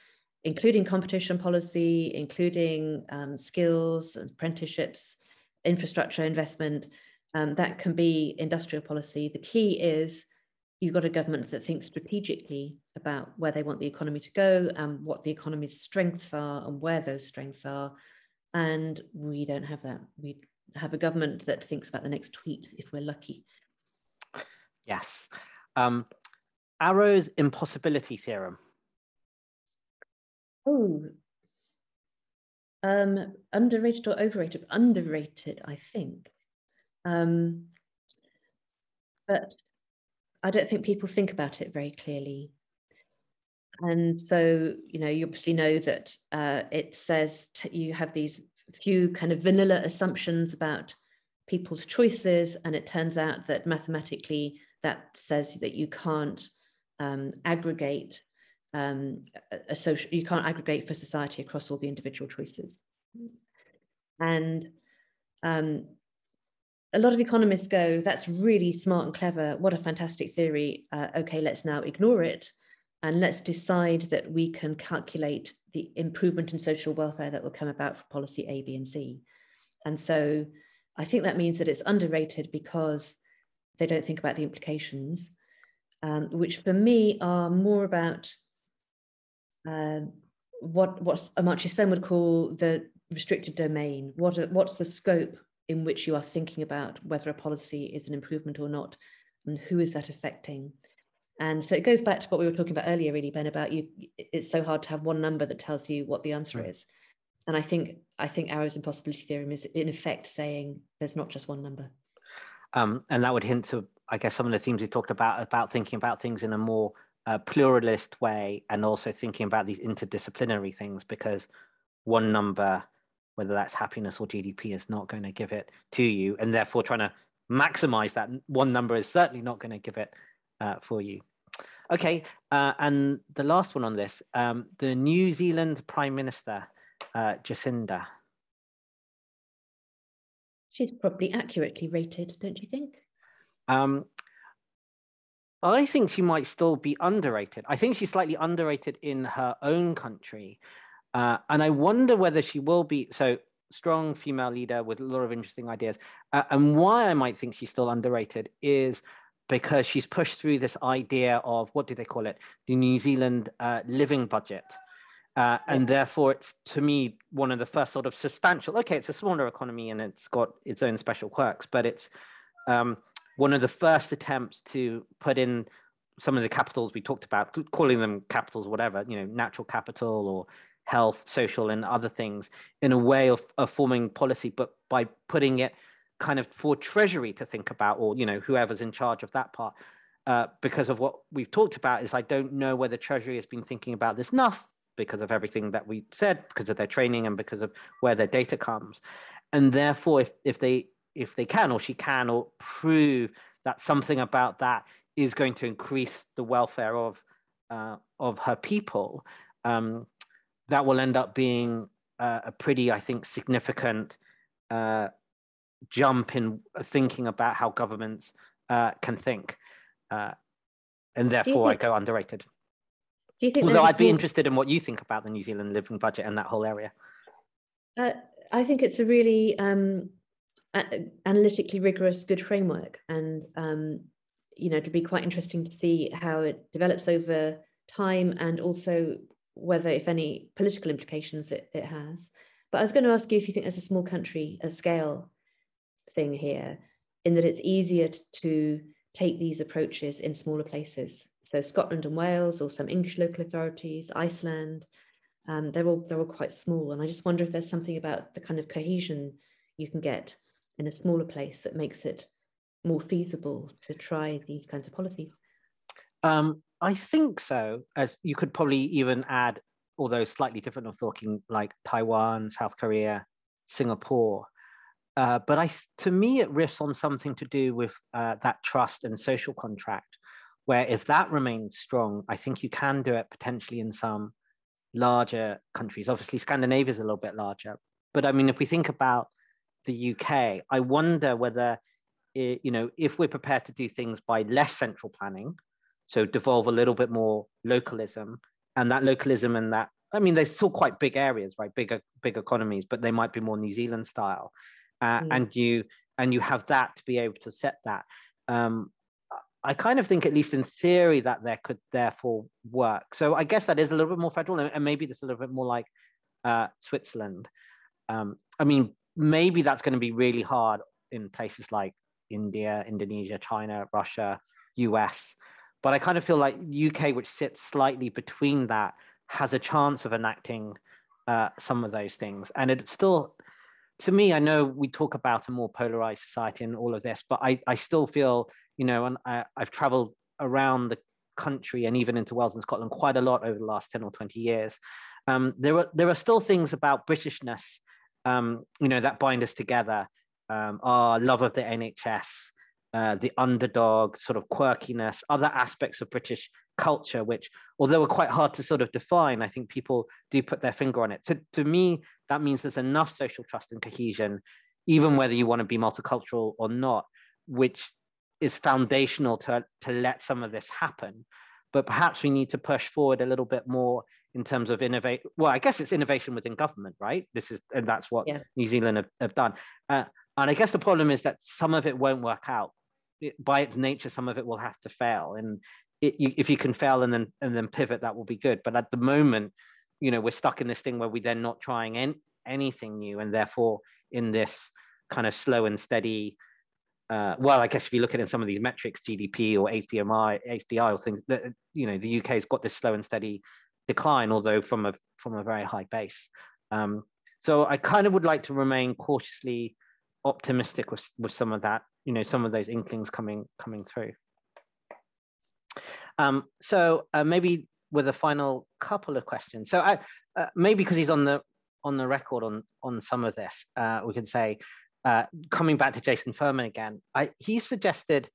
B: including competition policy, including um, skills, apprenticeships, infrastructure investment. Um, that can be industrial policy. The key is you've got a government that thinks strategically about where they want the economy to go and what the economy's strengths are and where those strengths are. And we don't have that. We have a government that thinks about the next tweet if we're lucky.
A: Yes. Um, Arrow's impossibility theorem.
B: Oh, um, underrated or overrated? Underrated, I think. Um, but I don't think people think about it very clearly. And so, you know, you obviously know that uh, it says t- you have these few kind of vanilla assumptions about people's choices, and it turns out that mathematically that says that you can't um, aggregate um, a, social, you can't aggregate for society across all the individual choices. And um, a lot of economists go, that's really smart and clever. What a fantastic theory. Uh, okay, let's now ignore it and let's decide that we can calculate the improvement in social welfare that will come about for policy A, B, and C. And so I think that means that it's underrated because they don't think about the implications, um, which for me are more about uh, what what Amartya Sen would call the restricted domain. What what's the scope in which you are thinking about whether a policy is an improvement or not, and who is that affecting. And so it goes back to what we were talking about earlier, really, Ben, about you. It's so hard to have one number that tells you what the answer right. is. And I think I think Arrow's impossibility theorem is in effect saying there's not just one number.
A: Um, and that would hint to I guess some of the themes we talked about about thinking about things in a more uh, pluralist way, and also thinking about these interdisciplinary things, because one number, whether that's happiness or GDP, is not going to give it to you, and therefore trying to maximize that one number is certainly not going to give it uh, for you. Okay, uh, and the last one on this, um, the New Zealand Prime Minister, uh, Jacinda.
B: She's probably accurately rated, don't you think?
A: Um, I think she might still be underrated. I think she's slightly underrated in her own country. Uh, and I wonder whether she will be. So, strong female leader with a lot of interesting ideas. Uh, and why I might think she's still underrated is because she's pushed through this idea of what do they call it? The New Zealand uh, living budget. Uh, and therefore, it's to me one of the first sort of substantial. Okay, it's a smaller economy and it's got its own special quirks, but it's um, one of the first attempts to put in some of the capitals we talked about, calling them capitals, whatever, you know, natural capital or health, social, and other things in a way of, of forming policy, but by putting it kind of for Treasury to think about, or you know whoever's in charge of that part. Uh, because of what we've talked about, is I don't know whether Treasury has been thinking about this enough because of everything that we said, because of their training and because of where their data comes, and therefore, if if they if they can or she can or prove that something about that is going to increase the welfare of uh, of her people, um, that will end up being uh, a pretty, I think, significant uh, jump in thinking about how governments uh, can think, uh, and therefore think, I go underrated.
B: Do you think?
A: Although I'd be interested in what you think about the New Zealand living budget and that whole area.
B: Uh, I think it's a really um, analytically rigorous, good framework, and um, you know, it'll be quite interesting to see how it develops over time, and also whether, if any, political implications it, it has. But I was going to ask you if you think as a small country, a scale thing here in that it's easier to take these approaches in smaller places. So Scotland and Wales, or some English local authorities, Iceland, um, they're all they're all quite small. And I just wonder if there's something about the kind of cohesion you can get in a smaller place that makes it more feasible to try these kinds of policies.
A: Um, I think so. As you could probably even add, although slightly different of talking like Taiwan, South Korea, Singapore. Uh, but I, to me, it riffs on something to do with uh, that trust and social contract, where if that remains strong, I think you can do it potentially in some larger countries. Obviously, Scandinavia is a little bit larger, but I mean, if we think about the UK, I wonder whether, it, you know, if we're prepared to do things by less central planning, so devolve a little bit more localism, and that localism and that I mean, they're still quite big areas, right? Bigger, big economies, but they might be more New Zealand style uh, mm. and you and you have that to be able to set that. Um, I kind of think, at least in theory, that there could therefore work. So I guess that is a little bit more federal, and maybe it's a little bit more like uh, Switzerland. Um, I mean, maybe that's going to be really hard in places like India, Indonesia, China, Russia, US. But I kind of feel like UK, which sits slightly between that, has a chance of enacting uh, some of those things, and it still to me, I know we talk about a more polarized society and all of this, but I, I still feel, you know, and I, I've traveled around the country and even into Wales and Scotland quite a lot over the last 10 or 20 years. Um, there are there are still things about Britishness, um, you know, that bind us together. Um, our love of the NHS, uh, the underdog, sort of quirkiness, other aspects of British culture, which, although are quite hard to sort of define, I think people do put their finger on it. To, to me, that means there's enough social trust and cohesion, even whether you want to be multicultural or not, which is foundational to, to let some of this happen. But perhaps we need to push forward a little bit more in terms of innovate. Well, I guess it's innovation within government, right? This is, and that's what yeah. New Zealand have, have done. Uh, and I guess the problem is that some of it won't work out. By its nature, some of it will have to fail. And it, you, if you can fail and then and then pivot, that will be good. But at the moment, you know, we're stuck in this thing where we're then not trying en- anything new, and therefore in this kind of slow and steady. Uh, well, I guess if you look at it in some of these metrics, GDP or HDMI, HDI or things, that you know, the UK has got this slow and steady decline, although from a from a very high base. Um, so I kind of would like to remain cautiously optimistic with with some of that you know some of those inklings coming coming through. Um, so uh, maybe with a final couple of questions. So I, uh, maybe because he's on the on the record on on some of this, uh, we can say uh, coming back to Jason Furman again. I, he suggested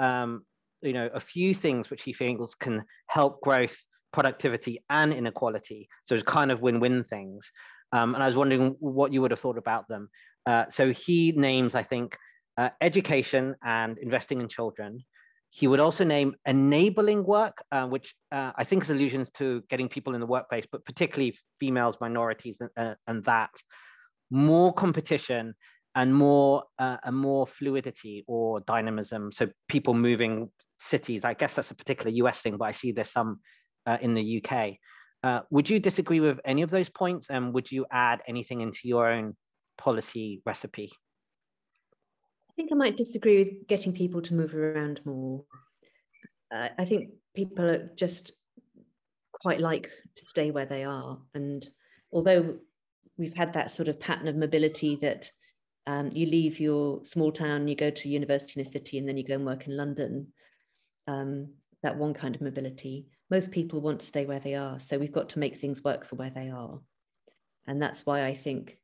A: um, you know a few things which he feels can help growth, productivity, and inequality. So it's kind of win-win things. Um, and I was wondering what you would have thought about them. Uh, so he names, I think, uh, education and investing in children, he would also name enabling work, uh, which uh, I think is allusions to getting people in the workplace, but particularly females, minorities, and, uh, and that more competition and more uh, and more fluidity or dynamism. So people moving cities. I guess that's a particular US thing, but I see there's some uh, in the UK. Would you disagree with any of those points, and would you add anything into your own policy recipe?
B: Think I might disagree with getting people to move around more. Uh, I think people are just quite like to stay where they are. And although we've had that sort of pattern of mobility that um, you leave your small town, you go to university in a city, and then you go and work in London, um, that one kind of mobility, most people want to stay where they are. So we've got to make things work for where they are. And that's why I think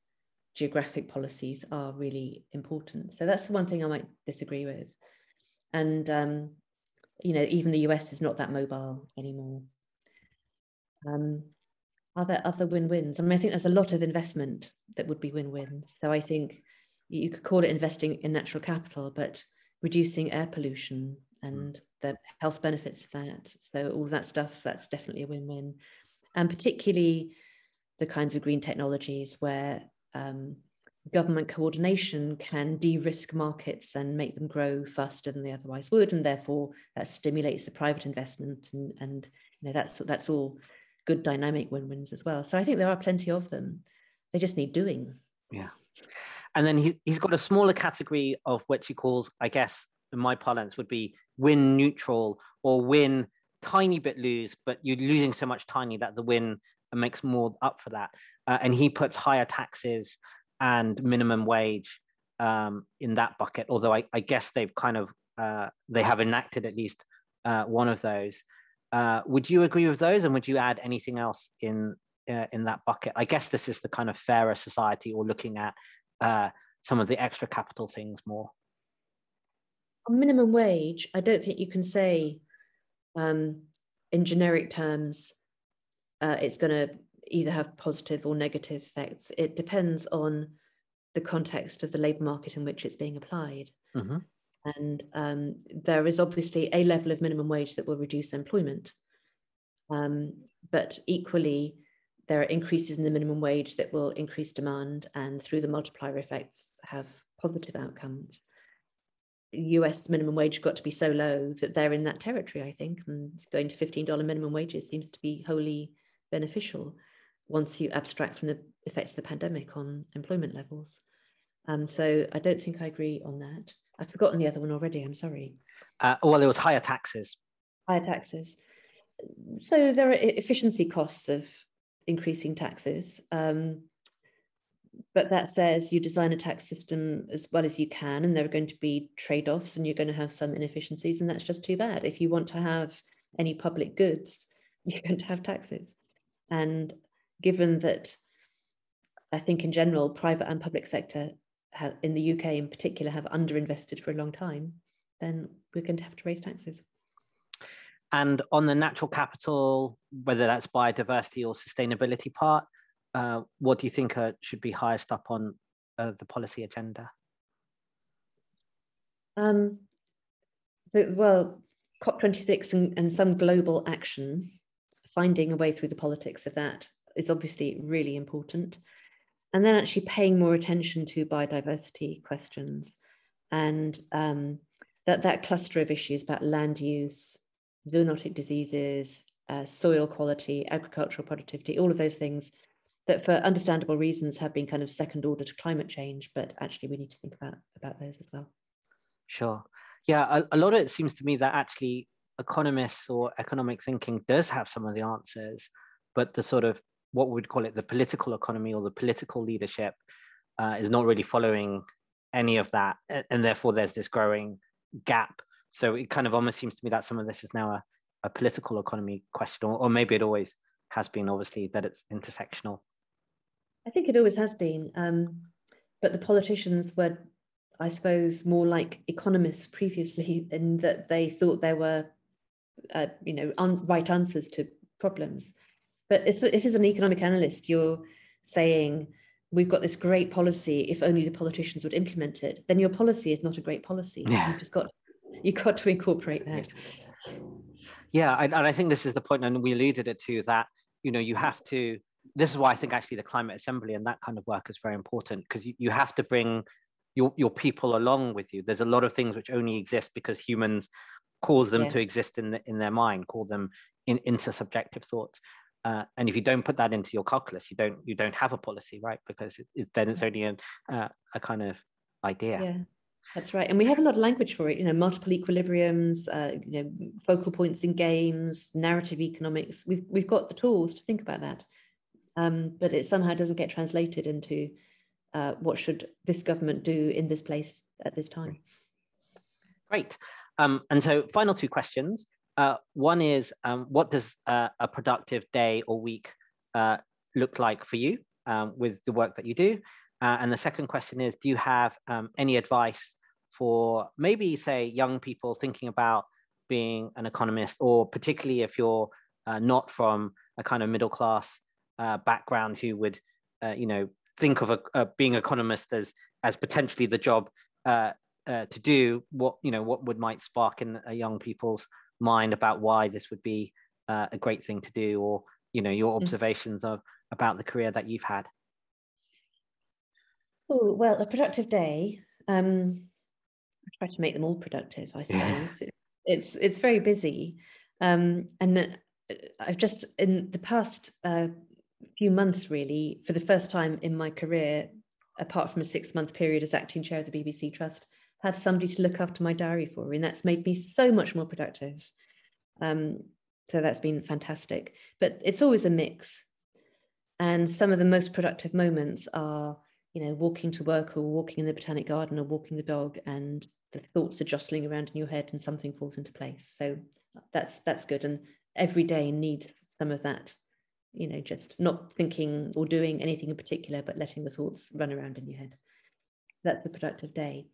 B: geographic policies are really important. So that's the one thing I might disagree with. And, um, you know, even the US is not that mobile anymore. Um, are there other win-wins? I mean, I think there's a lot of investment that would be win-wins. So I think you could call it investing in natural capital, but reducing air pollution and the health benefits of that. So all of that stuff, that's definitely a win-win. And particularly the kinds of green technologies where um, government coordination can de-risk markets and make them grow faster than they otherwise would, and therefore that stimulates the private investment, and, and you know that's that's all good dynamic win-wins as well. So I think there are plenty of them. They just need doing.
A: Yeah, and then he, he's got a smaller category of which he calls, I guess, in my parlance, would be win neutral or win tiny bit lose, but you're losing so much tiny that the win makes more up for that uh, and he puts higher taxes and minimum wage um, in that bucket. Although I, I, guess they've kind of uh, they have enacted at least uh, one of those. Uh, would you agree with those, and would you add anything else in uh, in that bucket? I guess this is the kind of fairer society, or looking at uh, some of the extra capital things more.
B: On minimum wage, I don't think you can say um, in generic terms it's going to either have positive or negative effects. It depends on the context of the labour market in which it's being applied. Mm-hmm. And um, there is obviously a level of minimum wage that will reduce employment. Um, but equally, there are increases in the minimum wage that will increase demand and through the multiplier effects have positive outcomes. US minimum wage got to be so low that they're in that territory, I think, and going to $15 minimum wages seems to be wholly beneficial once you abstract from the effects of the pandemic on employment levels. Um, so I don't think I agree on that. I've forgotten the other one already. I'm sorry.
A: Uh, well, it was higher taxes.
B: Higher taxes. So there are efficiency costs of increasing taxes. Um, but that says you design a tax system as well as you can, and there are going to be trade offs, and you're going to have some inefficiencies, and that's just too bad. If you want to have any public goods, [laughs] you're going to have taxes. And given that I think in general, private and public sector have, in the UK in particular have underinvested for a long time, then we're going to have to raise taxes.
A: And on the natural capital, whether that's biodiversity or sustainability part, uh, what do you think uh, should be highest up on uh, the policy agenda?
B: Um, so, well, COP26 and, and some global action, finding a way through the politics of that is obviously really important. And then actually paying more attention to biodiversity questions and um, that, that cluster of issues about land use, zoonotic diseases, uh, soil quality, agricultural productivity, all of those things that for understandable reasons have been kind of second order to climate change, but actually we need to think about, about those as well.
A: Sure. Yeah, a, a lot of it seems to me that actually economists or economic thinking does have some of the answers, but the sort of what we would call it the political economy or the political leadership uh, is not really following any of that, and therefore there's this growing gap. So it kind of almost seems to me that some of this is now a, a political economy question, or, or maybe it always has been. Obviously, that it's intersectional.
B: I think it always has been, um, but the politicians were, I suppose, more like economists previously, [laughs] in that they thought there were, uh, you know, un- right answers to problems. But it's, it is an economic analyst. You're saying we've got this great policy. If only the politicians would implement it, then your policy is not a great policy. Yeah. You've just got you've got to incorporate that.
A: Yeah, and I think this is the point, and we alluded it to that. You know, you have to. This is why I think actually the climate assembly and that kind of work is very important because you, you have to bring your your people along with you. There's a lot of things which only exist because humans cause them yeah. to exist in the, in their mind, call them in intersubjective thoughts. Uh, and if you don't put that into your calculus, you don't you don't have a policy, right? Because it, it, then it's only a, uh, a kind of idea.
B: Yeah, that's right. And we have a lot of language for it. You know, multiple equilibriums, uh, you know, focal points in games, narrative economics. We've we've got the tools to think about that, um, but it somehow doesn't get translated into uh, what should this government do in this place at this time.
A: Great. Um, and so, final two questions. Uh, one is, um, what does uh, a productive day or week uh, look like for you um, with the work that you do? Uh, and the second question is, do you have um, any advice for maybe, say, young people thinking about being an economist, or particularly if you're uh, not from a kind of middle class uh, background who would, you know, think of a, being economist as as potentially the job to do? What you know, what would might spark in young people's mind about why this would be uh, a great thing to do or you know your mm. observations mm-hmm. of about the career that you've had
B: oh well a productive day um i try to make them all productive i suppose yeah. it's it's very busy um and i've just in the past uh, few months really for the first time in my career apart from a six month period as acting chair of the bbc trust had somebody to look after my diary for me, and that's made me so much more productive. Um, so that's been fantastic. But it's always a mix. And some of the most productive moments are, you know, walking to work or walking in the botanic garden or walking the dog, and the thoughts are jostling around in your head and something falls into place. So that's that's good. And every day needs some of that, you know, just not thinking or doing anything in particular, but letting the thoughts run around in your head. That's a productive day.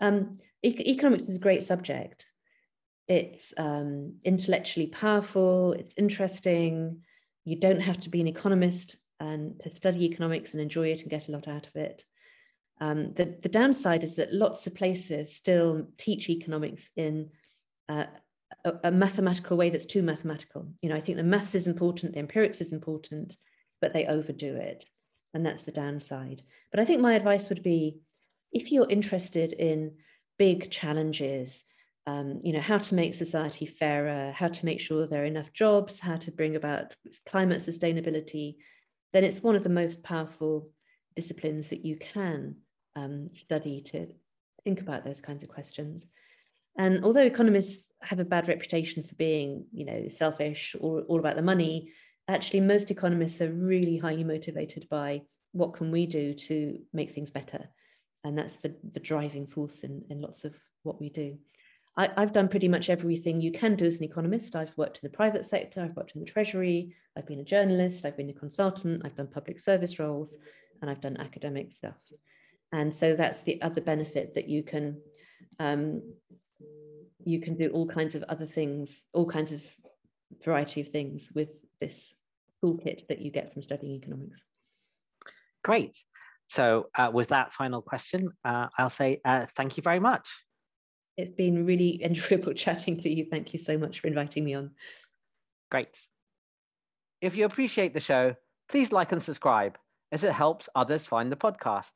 B: Um, e- economics is a great subject. It's um, intellectually powerful, it's interesting. You don't have to be an economist and to study economics and enjoy it and get a lot out of it. Um, the, the downside is that lots of places still teach economics in uh, a, a, mathematical way that's too mathematical. You know, I think the maths is important, the empirics is important, but they overdo it. And that's the downside. But I think my advice would be if you're interested in big challenges, um, you know, how to make society fairer, how to make sure there are enough jobs, how to bring about climate sustainability, then it's one of the most powerful disciplines that you can um, study to think about those kinds of questions. And although economists have a bad reputation for being, you know, selfish or all about the money, actually most economists are really highly motivated by what can we do to make things better and that's the, the driving force in, in lots of what we do. I, have done pretty much everything you can do as an economist. I've worked in the private sector, I've worked in the Treasury, I've been a journalist, I've been a consultant, I've done public service roles, and I've done academic stuff. And so that's the other benefit that you can um, you can do all kinds of other things, all kinds of variety of things with this toolkit that you get from studying economics.
A: Great. So uh, with that final question, uh, I'll say uh, thank you very much.
B: It's been really [laughs] enjoyable chatting to you. Thank you so much for inviting me on.
A: Great. If you appreciate the show, please like and subscribe as it helps others find the podcast.